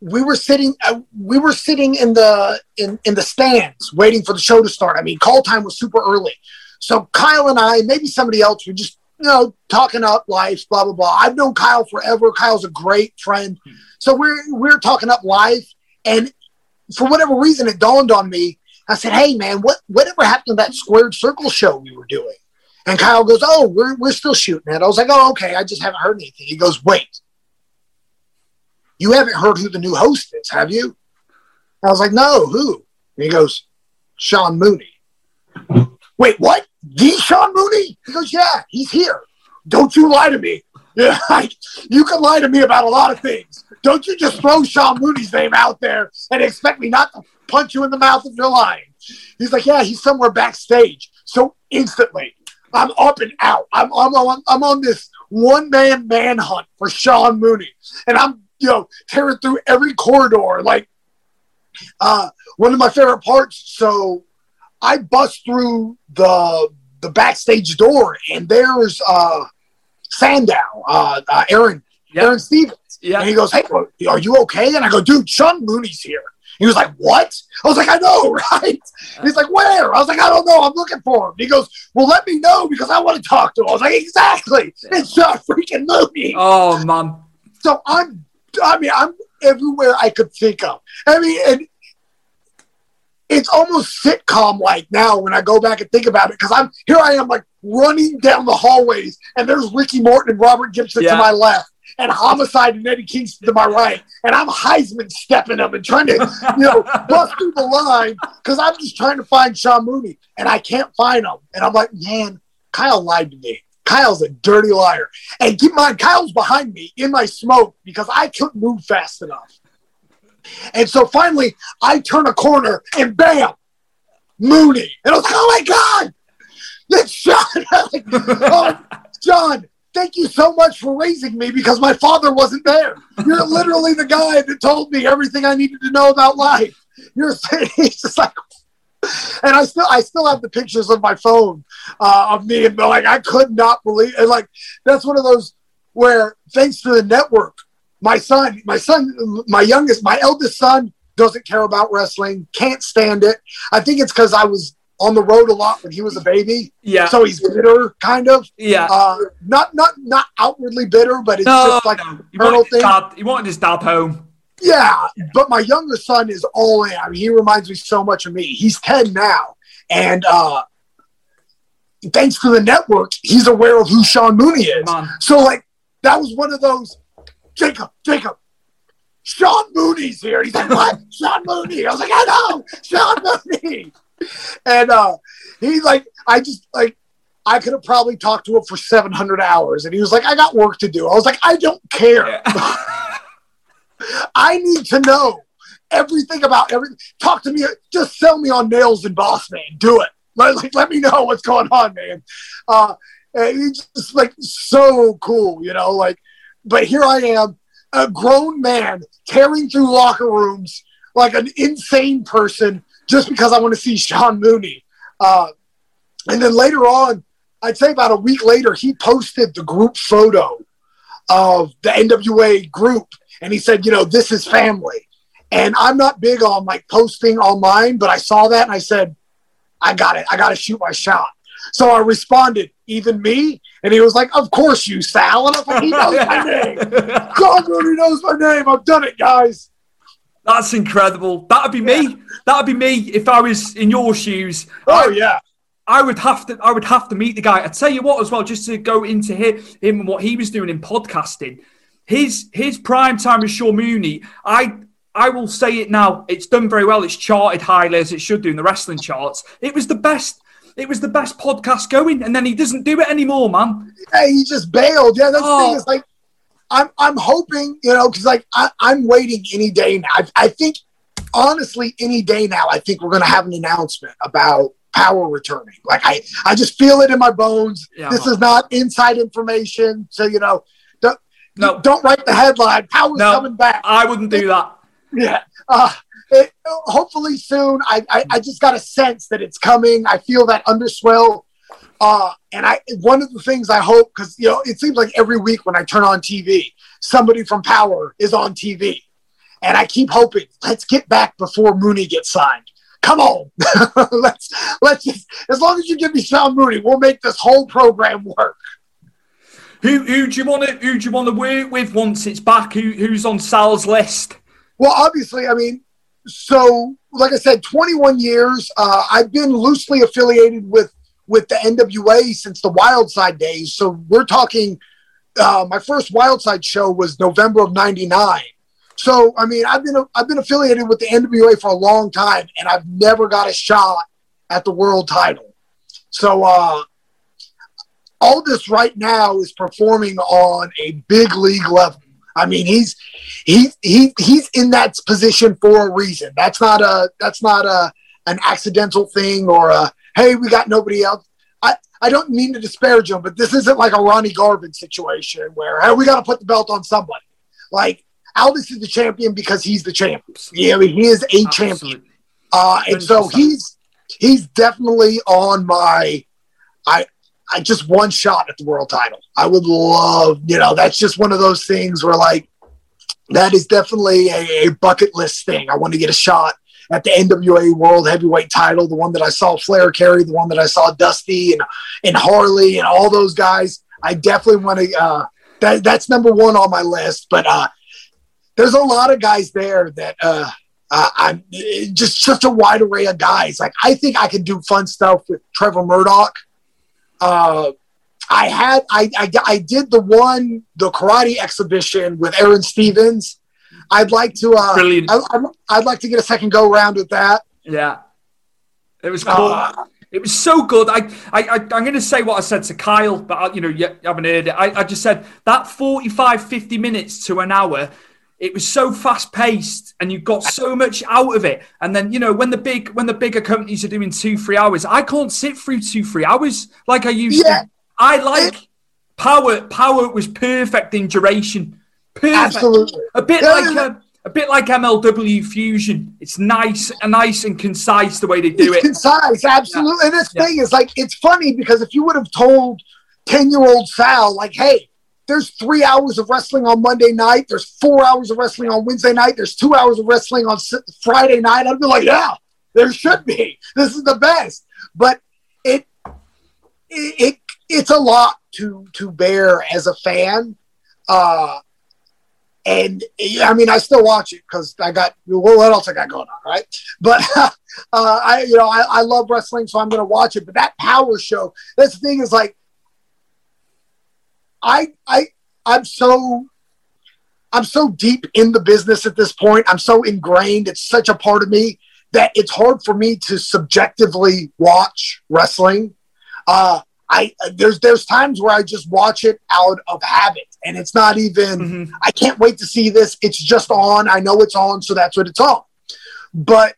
we were sitting uh, we were sitting in the in, in the stands waiting for the show to start. I mean, call time was super early. So Kyle and I, maybe somebody else, were just you know talking up life, blah blah blah. I've known Kyle forever. Kyle's a great friend. So we're we're talking up life, and for whatever reason, it dawned on me. I said, "Hey man, what whatever happened to that squared circle show we were doing?" And Kyle goes, "Oh, we're we're still shooting it." I was like, "Oh, okay. I just haven't heard anything." He goes, "Wait, you haven't heard who the new host is, have you?" I was like, "No, who?" And he goes, "Sean Mooney." Wait, what? The Sean Mooney? He goes, "Yeah, he's here." Don't you lie to me. Yeah, you can lie to me about a lot of things. Don't you just throw Sean Mooney's name out there and expect me not to punch you in the mouth if you're lying. He's like, yeah, he's somewhere backstage. So instantly, I'm up and out. I'm, I'm, on, I'm on this one man manhunt for Sean Mooney. And I'm, you know, tearing through every corridor. Like, uh, one of my favorite parts. So I bust through the the backstage door, and there's uh, Sandow, uh, uh, Aaron, yep. Aaron Stevens. Yeah. And he goes, Hey, are you okay? And I go, Dude, Sean Mooney's here. He was like, What? I was like, I know, right? he's like, Where? I was like, I don't know. I'm looking for him. He goes, Well, let me know because I want to talk to him. I was like, Exactly. It's Sean freaking Mooney. Oh, man. So I'm, I mean, I'm everywhere I could think of. I mean, and it's almost sitcom like now when I go back and think about it because I'm here I am like running down the hallways and there's Ricky Morton and Robert Gibson yeah. to my left and Homicide and Eddie Kingston to my right, and I'm Heisman stepping them and trying to, you know, bust through the line because I'm just trying to find Sean Mooney, and I can't find him. And I'm like, man, Kyle lied to me. Kyle's a dirty liar. And keep in mind, Kyle's behind me in my smoke because I couldn't move fast enough. And so finally, I turn a corner and bam, Mooney. And I was like, oh my God, it's Sean. like, oh, John, thank you so much for raising me because my father wasn't there. You're literally the guy that told me everything I needed to know about life. You're he's just like, and I still I still have the pictures of my phone uh, of me and like I could not believe and like that's one of those where thanks to the network, my son, my son, my youngest, my eldest son doesn't care about wrestling, can't stand it. I think it's because I was on the road a lot when he was a baby. Yeah. So he's bitter, kind of. Yeah. Uh, not not not outwardly bitter, but it's no, just like no. a internal thing. Dad, he wanted his dad home. Yeah, but my younger son is all in. I mean, he reminds me so much of me. He's ten now, and uh, thanks to the network, he's aware of who Sean Mooney is. So like that was one of those. Jacob, Jacob, Sean Mooney's here. He's like, what? Sean Mooney. I was like, I know, Sean Mooney and uh, he like, I just like, I could have probably talked to him for 700 hours. And he was like, I got work to do. I was like, I don't care. Yeah. I need to know everything about everything. Talk to me. Just sell me on Nailz and boss man. Do it. Let, like, let me know what's going on, man. Uh, and he's just like so cool, you know, like, but here I am, a grown man tearing through locker rooms like an insane person just because I want to see Sean Mooney. Uh, and then later on, I'd say about a week later, he posted the group photo of the NWA group, and he said, "You know, this is family." And I'm not big on like posting online, but I saw that and I said, I got it. I got to shoot my shot. So I responded, even me? And he was like, Of course you, Sal. And I was like, He knows my name. God Mooney knows my name. I've done it, guys. That's incredible. That'd be me. That'd be me if I was in your shoes. Oh I, yeah. I would have to. I would have to meet the guy. I tell you what, as well, just to go into him, him and what he was doing in podcasting. His his prime time with Sean Mooney. I I will say it now. It's done very well. It's charted highly as it should do in the wrestling charts. It was the best. It was the best podcast going, and then he doesn't do it anymore, man. Yeah, he just bailed. Yeah, that's oh. the thing. Oh. Is like, I'm I'm hoping, you know, because like I, am waiting any day now. I, I think honestly, any day now, I think we're going to have an announcement about power returning. Like I, I just feel it in my bones. Yeah, this is not inside information. So, you know, don't, no. don't write the headline. Powerrr's no, coming back. I wouldn't do that. Yeah. Uh, it, hopefully soon. I, I, I, just got a sense that it's coming. I feel that underswell. Uh, and I, one of the things I hope, because, you know, it seems like every week when I turn on TV, somebody from Powerrr is on TV. And I keep hoping, let's get back before Mooney gets signed come on, let's let's just as long as you give me Sean Mooney, we'll make this whole program work. Who who do you want to who do you want to work with once it's back? Who who's on Sal's list? Well, obviously, I mean, so like I said, 21 years. Uh, I've been loosely affiliated with with the NWA since the Wildside days. So we're talking. Uh, my first Wildside show was November of '99. So I mean, I've been I've been affiliated with the NWA for a long time, and I've never got a shot at the world title. So uh, Aldis right now is performing on a big league level. I mean, he's he he he's in that position for a reason. That's not a that's not a an accidental thing or a hey we got nobody else. I I don't mean to disparage him, but this isn't like a Ronnie Garvin situation where hey we got to put the belt on somebody. Like Aldis is the champion because he's the champion. Yeah, I mean, he is a Absolutely. champion. Uh, and so he's he's definitely on my I I just one shot at the world title. I would love, you know, that's just one of those things where like that is definitely a, a bucket list thing. I want to get a shot at the NWA World Heavyweight title, the one that I saw Flair carry, the one that I saw Dusty and and Harley and all those guys. I definitely want to. Uh, that that's number one on my list. But uh, there's a lot of guys there that uh, I'm just such a wide array of guys. Like I think I can do fun stuff with Trevor Murdoch. Uh, I had I, I, I did the one the karate exhibition with Aaron Stevens. I'd like to uh, brilliant. I, would like to get a second go around with that. Yeah, it was cool. Uh, it was so good. I, I, I am going to say what I said to Kyle, but I, you know, you haven't heard it. I, I just said that 45, 50 minutes to an hour it was so fast paced and you got so much out of it and then you know when the big when the bigger companies are doing two three hours i can't sit through two three hours like i used yeah. to i like power power was perfect in duration perfect Absolutely. a bit yeah. like a, a, bit like mlw fusion it's nice and nice and concise the way they do it's it concise absolutely yeah. and this thing is like it's funny because if you would have told 10 year old sal like hey there's three hours of wrestling on Monday night. There's four hours of wrestling on Wednesday night. There's two hours of wrestling on Friday night. I'd be like, yeah, there should be. This is the best. But it, it, it it's a lot to to bear as a fan. Uh, and I mean, I still watch it because I got what else I got going on, right? But uh, I, you know, I, I love wrestling, so I'm going to watch it. But that power show, that's the thing is like I I I'm so I'm so deep in the business at this point. I'm so ingrained. It's such a part of me that it's hard for me to subjectively watch wrestling. Uh, I there's there's times where I just watch it out of habit, and it's not even. Mm-hmm. I can't wait to see this. It's just on. I know it's on, so that's what it's on. But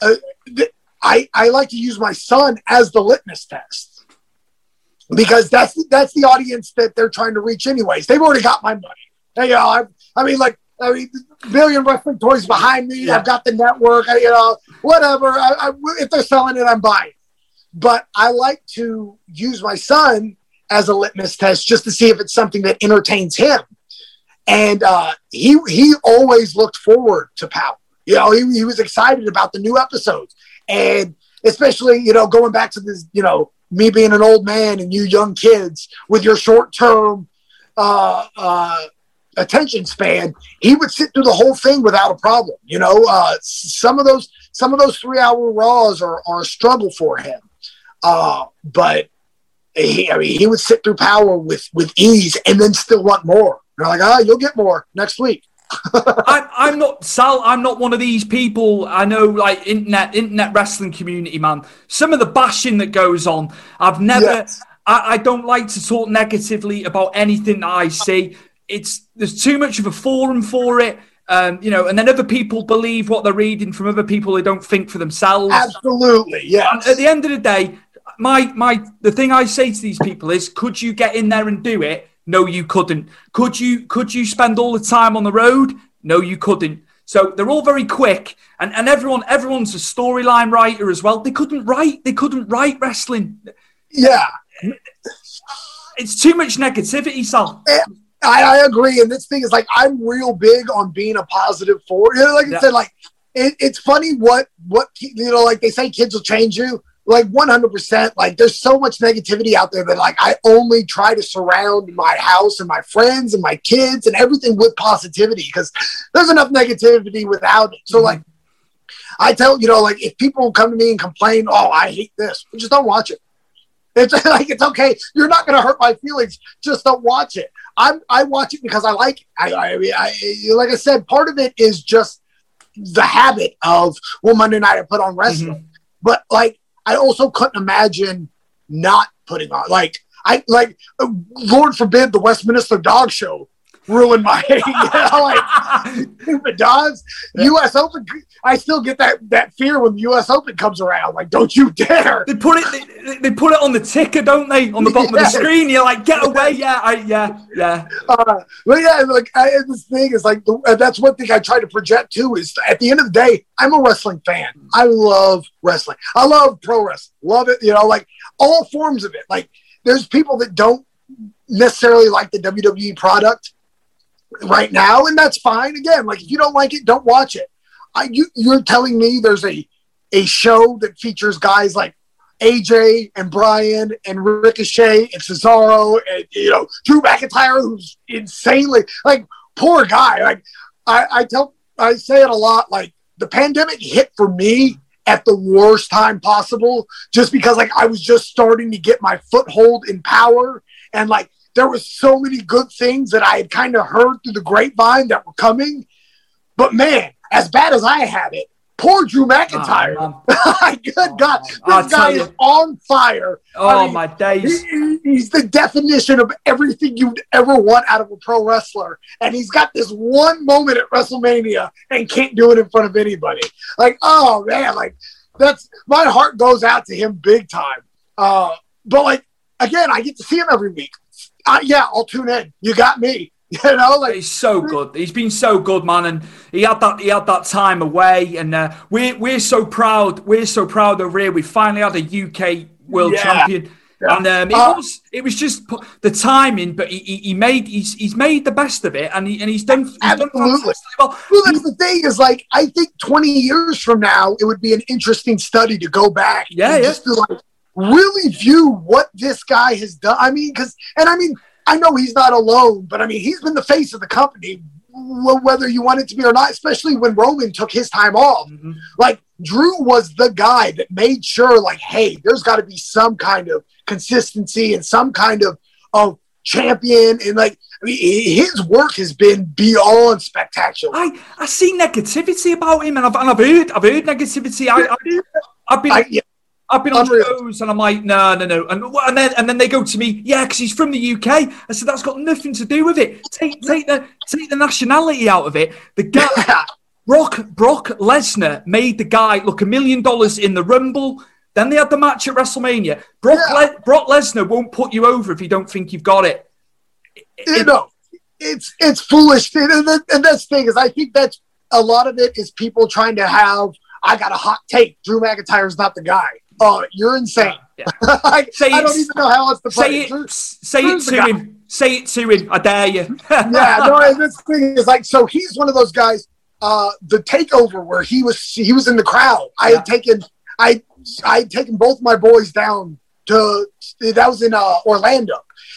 uh, th- I I like to use my son as the litmus test because that's that's the audience that they're trying to reach anyways. They've already got my money. They, you know, I, I mean, like, I mean, billion wrestling toys behind me. Yeah. I've got the network. I, you know, whatever. I, I, if they're selling it, I'm buying. But I like to use my son as a litmus test just to see if it's something that entertains him. And uh, he he always looked forward to Powerrr. You know, he, he was excited about the new episodes. And especially, you know, going back to this, you know, me being an old man and you young kids with your short term uh, uh, attention span, he would sit through the whole thing without a problem. You know, uh, some of those some of those three hour raws are, are a struggle for him. Uh, but he, I mean, he would sit through Powerrr with with ease and then still want more. They're like, ah, oh, you'll get more next week. I'm, I'm not Sal. I'm not one of these people. I know, like internet, internet wrestling community, man. Some of the bashing that goes on, I've never. Yes. I, I don't like to talk negatively about anything that I see. It's there's too much of a forum for it. Um, you know, and then other people believe what they're reading from other people they don't think for themselves. Absolutely, yeah. At the end of the day, my my the thing I say to these people is, could you get in there and do it? No, you couldn't. Could you could you spend all the time on the road? No, you couldn't. So they're all very quick, and, and everyone everyone's a storyline writer as well. They couldn't write. They couldn't write wrestling. Yeah, it's too much negativity, Sal. I, I agree, and this thing is like I'm real big on being a positive force. You know, like I said, like it, it's funny what what you know, like they say kids will change you like 100% like there's so much negativity out there that like i only try to surround my house and my friends and my kids and everything with positivity because there's enough negativity without it. So mm-hmm. like i tell you know like if people come to me and complain oh i hate this just don't watch it. It's like it's okay. You're not going to hurt my feelings. Just don't watch it. I'm i watch it because i like it. I i, I like i said part of it is just the habit of well monday night i put on wrestling. Mm-hmm. but like I also couldn't imagine not putting on like I like Lord forbid the Westminster Dog Show ruin my you know, like if it does us open i still get that that fear when the us open comes around. Like don't you dare. They put it they, they put it on the ticker don't they? On the bottom yes. of the screen. You're like get away. Yeah I, yeah yeah. Uh, but yeah like I, this thing is like that's one thing i try to project too is at the end of the day i'm a wrestling fan. I love wrestling. I love pro wrestling. Love it you know like all forms of it. Like there's people that don't necessarily like the wwe product right now, and that's fine. Again, like if you don't like it, don't watch it. I, you, you're telling me there's a a show that features guys like AJ and Bryan and Ricochet and Cesaro and you know Drew McIntyre, who's insanely like poor guy. Like I, I tell, I say it a lot. Like the pandemic hit for me at the worst time possible, just because like I was just starting to get my foothold in Powerrr and like there was so many good things that I had kind of heard through the grapevine that were coming. But man, as bad as I had it, poor Drew McIntyre. Oh, Good oh, God, this I'll guy is on fire. Oh I mean, my days! He, he's the definition of everything you'd ever want out of a pro wrestler, and he's got this one moment at WrestleMania and can't do it in front of anybody. Like, oh man, like that's my heart goes out to him big time. Uh, but like again, I get to see him every week uh, yeah, I'll tune in. You got me. You know, like he's so good. He's been so good, man, and he had that he had that time away, and uh, we're we're so proud. We're so proud over here. We finally had a UK world yeah. champion. Yeah. And um, it uh, was it was just the timing, but he, he, he, made he's he's made the best of it, and he and he's done he's absolutely. Done well. well, that's the thing is like I think twenty years from now it would be an interesting study to go back, yeah, yeah. just to like really view what this guy has done. I mean, because, and I mean, I know he's not alone, but I mean, he's been the face of the company, whether you want it to be or not, especially when Roman took his time off. Mm-hmm. Like, Drew was the guy that made sure, like, hey, there's got to be some kind of consistency and some kind of, of champion. And like, I mean, his work has been beyond spectacular. I, I see negativity about him, and I've, and I've heard I've heard negativity. I, I, have been I, yeah. I've been on shows and I'm like, no, no, no, and and then and then they go to me, yeah, because he's from the UK. I said that's got nothing to do with it. Take take the take the nationality out of it. The guy, Brock Brock Lesnar made the guy look a million dollars in the Rumble. Then they had the match at WrestleMania. Brock yeah. Le- Brock Lesnar won't put you over if you don't think you've got it. You know, it's it's foolish, and, and that's the thing is I think that's a lot of it is people trying to have. I got a hot take. Drew McIntyre's not the guy. Oh, you're insane. Yeah. I, say I don't even know how else to put say it. it say it to him. Say it to him. I dare you. yeah, no, this thing is like, so he's one of those guys. Uh, the takeover where he was he was in the crowd. I had taken I I had taken both my boys down to that was in uh, Orlando.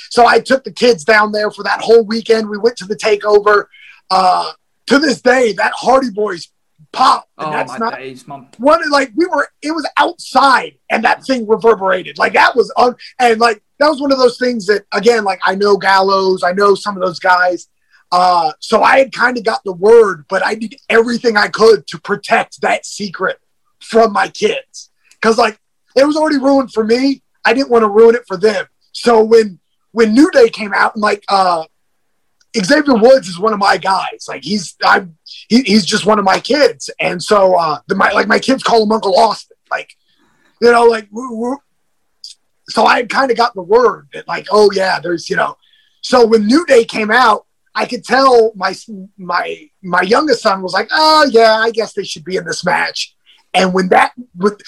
So I took the kids down there for that whole weekend. We went to the takeover. Uh, to this day, that Hardy Boys pop, and Oh that's my not days, one like we were it was outside and that thing reverberated. Like that was un- and like that was one of those things that again like i know gallows i know some of those guys uh so i had kind of got the word but i did everything i could to protect that secret from my kids. Because like it was already ruined for me. I didn't want to ruin it for them. So when when new day came out and like uh Xavier Woods is one of my guys. Like he's I'm he, he's just one of my kids, and so uh, the my like my kids call him Uncle Austin. Like you know, like we we so I kind of got the word that like oh yeah, there's you know. So when New Day came out, I could tell my my my youngest son was like, oh yeah, I guess they should be in this match. And when that with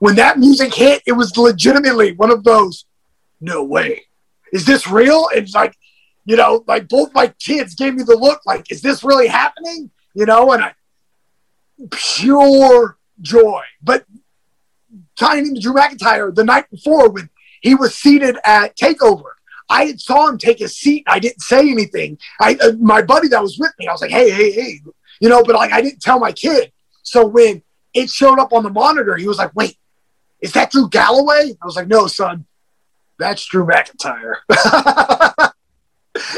when that music hit, it was legitimately one of those. No way, is this real? It's like you know, like both my kids gave me the look like, is this really happening? You know, and I pure joy. But tying into Drew McIntyre the night before when he was seated at Takeover, I saw him take his seat. I didn't say anything. I uh, my buddy that was with me, I was like, hey, hey, hey, you know, but like I didn't tell my kid. So when it showed up on the monitor, he was like, wait, is that Drew Galloway? I was like, no, son, that's Drew McIntyre.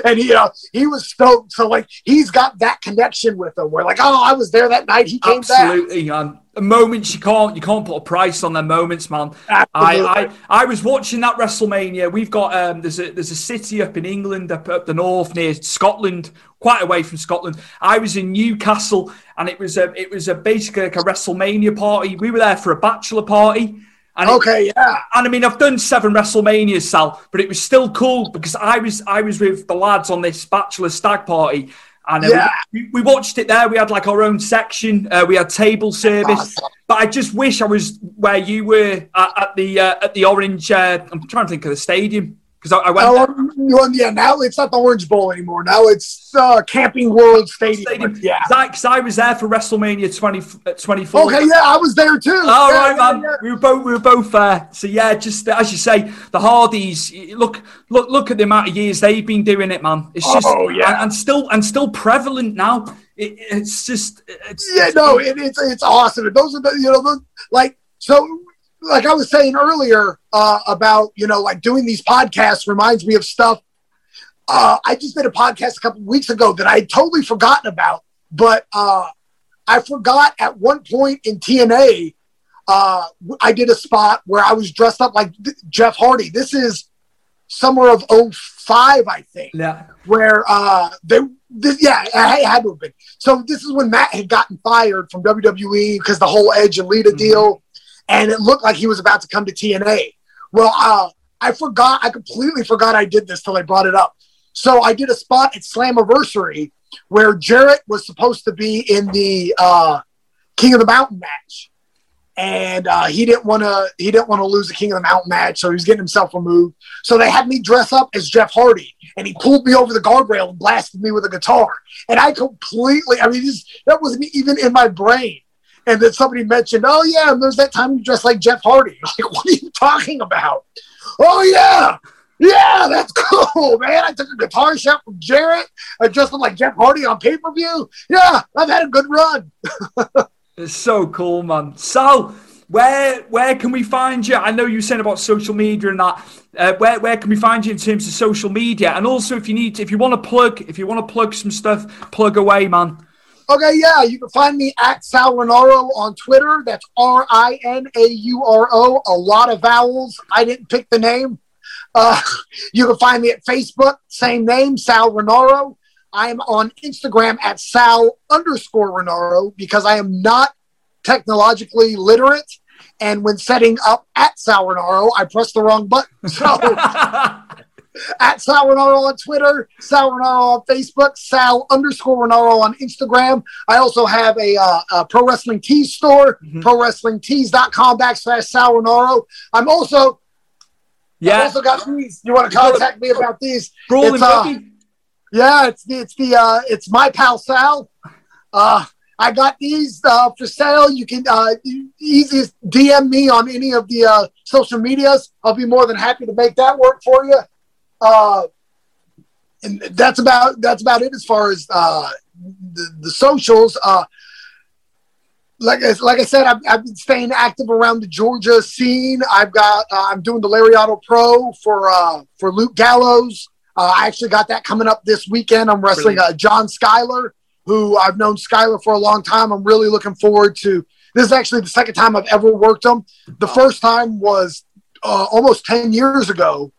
and you know he was stoked. So like he's got that connection with him. Where like, oh, I was there that night. He came back. Absolutely, man. The moments you can't you can't put a price on their moments, man. I, I I was watching that WrestleMania. We've got um there's a there's a city up in England up up the north near Scotland, quite away from Scotland. I was in Newcastle and it was a it was a basically like a WrestleMania party. We were there for a bachelor party. And it- Okay, yeah. and I mean, I've done seven WrestleManias, Sal, but it was still cool because I was I was with the lads on this bachelor stag party, and uh, Yeah. we, we watched it there. We had like our own section. Uh, we had table service, but I just wish I was where you were at, at the uh, at the Orange. Uh, I'm trying to think of the stadium because I, I went. Oh, yeah, now it's not the Orange Bowl anymore. Now it's uh, Camping World Stadium. Stadium. Yeah. Because I, was there for WrestleMania 20, uh, 24. Okay, yeah, I was there too. All Yeah, right, yeah, man. yeah. We were both we were both there. So yeah, just as you say, the Hardys. Look, look, look at the amount of years they've been doing it, man. It's just Oh, yeah. and, and still and still prevalent now. It, it's just it's Yeah, no, it, it's it's awesome. Those are the you know those, like so like I was saying earlier uh, about you know like doing these podcasts reminds me of stuff. Uh, I just did a podcast a couple weeks ago that I had totally forgotten about, but uh, I forgot at one point in TNA. Uh, I did a spot where I was dressed up like Jeff Hardy. This is summer of 05, I think yeah. where uh they this, yeah it had to have been so this is when matt had gotten fired from wwe because the whole edge and lita deal and it looked like he was about to come to tna well uh i forgot i completely forgot i did this till i brought it up. So i did a spot at slammiversary where jarrett was supposed to be in the uh king of the mountain match. And uh, he didn't want to he didn't want to lose the king of the mountain match so he was getting himself removed. So they had me dress up as jeff hardy and he pulled me over the guardrail and blasted me with a guitar. And i completely i mean this, that wasn't even in my brain and then somebody mentioned oh yeah there's that time you dressed like jeff hardy like what are you talking about oh yeah yeah, that's cool, man. I took a guitar shot from Jarrett. I dressed up like Jeff Hardy on pay per view. Yeah, I've had a good run. It's so cool, man. So, where where can we find you? I know you saying about social media and that. Uh, where where can we find you in terms of social media? And also, if you need, if you want to plug, if you want to plug some stuff, plug away, man. Okay, yeah, you can find me at Sal Rinauro on Twitter. That's R I N A U R O. A lot of vowels. I didn't pick the name. Uh, you can find me at Facebook, same name, Sal Rinauro. I am on Instagram at Sal underscore Rinauro because I am not technologically literate. And when setting up at Sal Rinauro, I pressed the wrong button. So at Sal Rinauro on Twitter, Sal Rinauro on Facebook, Sal underscore Rinauro on Instagram. I also have a, uh, a Pro Wrestling Tees store, prowrestlingtees.com backslash Sal Rinauro. I'm also, I Yeah, also got these. You want to You got a- contact me about these? Brawling It's, uh, Yeah, it's the it's the uh, it's my pal Sal. Uh, I got these uh, for sale. You can uh, easiest DM me on any of the uh, social medias. I'll be more than happy to make that work for you. Uh, and that's about that's about it as far as uh, the, the socials. Uh, like I, like I said, I've, I've been staying active around the Georgia scene. I've got uh, I'm doing the Lariato Pro for uh, for Luke Gallows. Uh, I actually got that coming up this weekend. I'm wrestling uh, John Schuyler, who I've known Schuyler for a long time. I'm really looking forward to. This is actually the second time I've ever worked him. The first time was uh, almost ten years ago.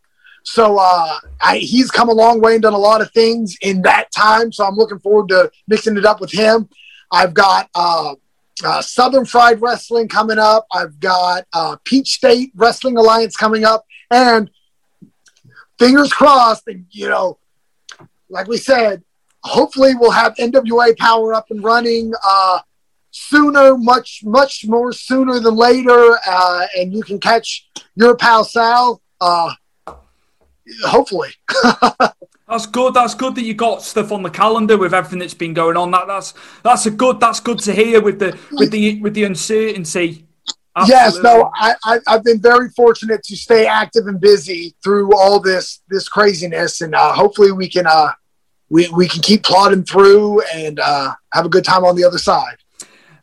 So uh, I, he's come a long way and done a lot of things in that time. So I'm looking forward to mixing it up with him. I've got uh, uh, Southern Fried Wrestling coming up. I've got uh, Peach State Wrestling Alliance coming up, and fingers crossed. And you know, like we said, hopefully we'll have NWA Powerrr up and running uh, sooner, much much more sooner than later, uh, and you can catch your pal Sal. Hopefully. That's good. That's good that you got stuff on the calendar with everything that's been going on. That that's that's a good. That's good to hear with the with the with the uncertainty. Absolutely. Yes, no, I, I have been very fortunate to stay active and busy through all this this craziness, and uh, hopefully we can uh we we can keep plodding through and uh, have a good time on the other side.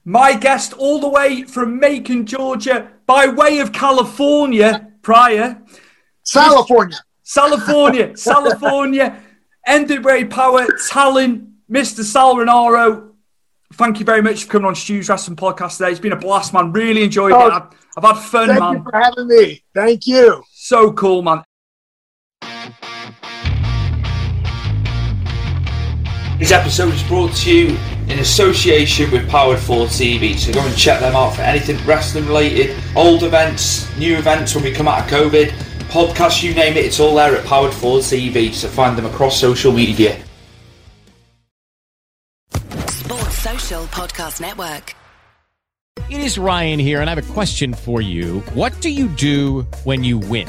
My guest, all the way from Macon, Georgia, by way of California, prior. California. California, California, NWA Powerrr Talent, Mr. Sal Rinauro. Thank you very much for coming on Stu's Wrestling Podcast today. It's been a blast, man. Really enjoyed oh, it. I've, I've, had fun, thank man. Thank you for having me. Thank you. So cool, man. This episode is brought to you in association with Powered 4 TV. So go and check them out for anything wrestling related, old events, new events when we come out of COVID podcasts, you name it, it's all there at Powered 4 TV, so find them across social media. Sports Social Podcast Network. It is Ryan here, and I have a question for you. What do you do when you win?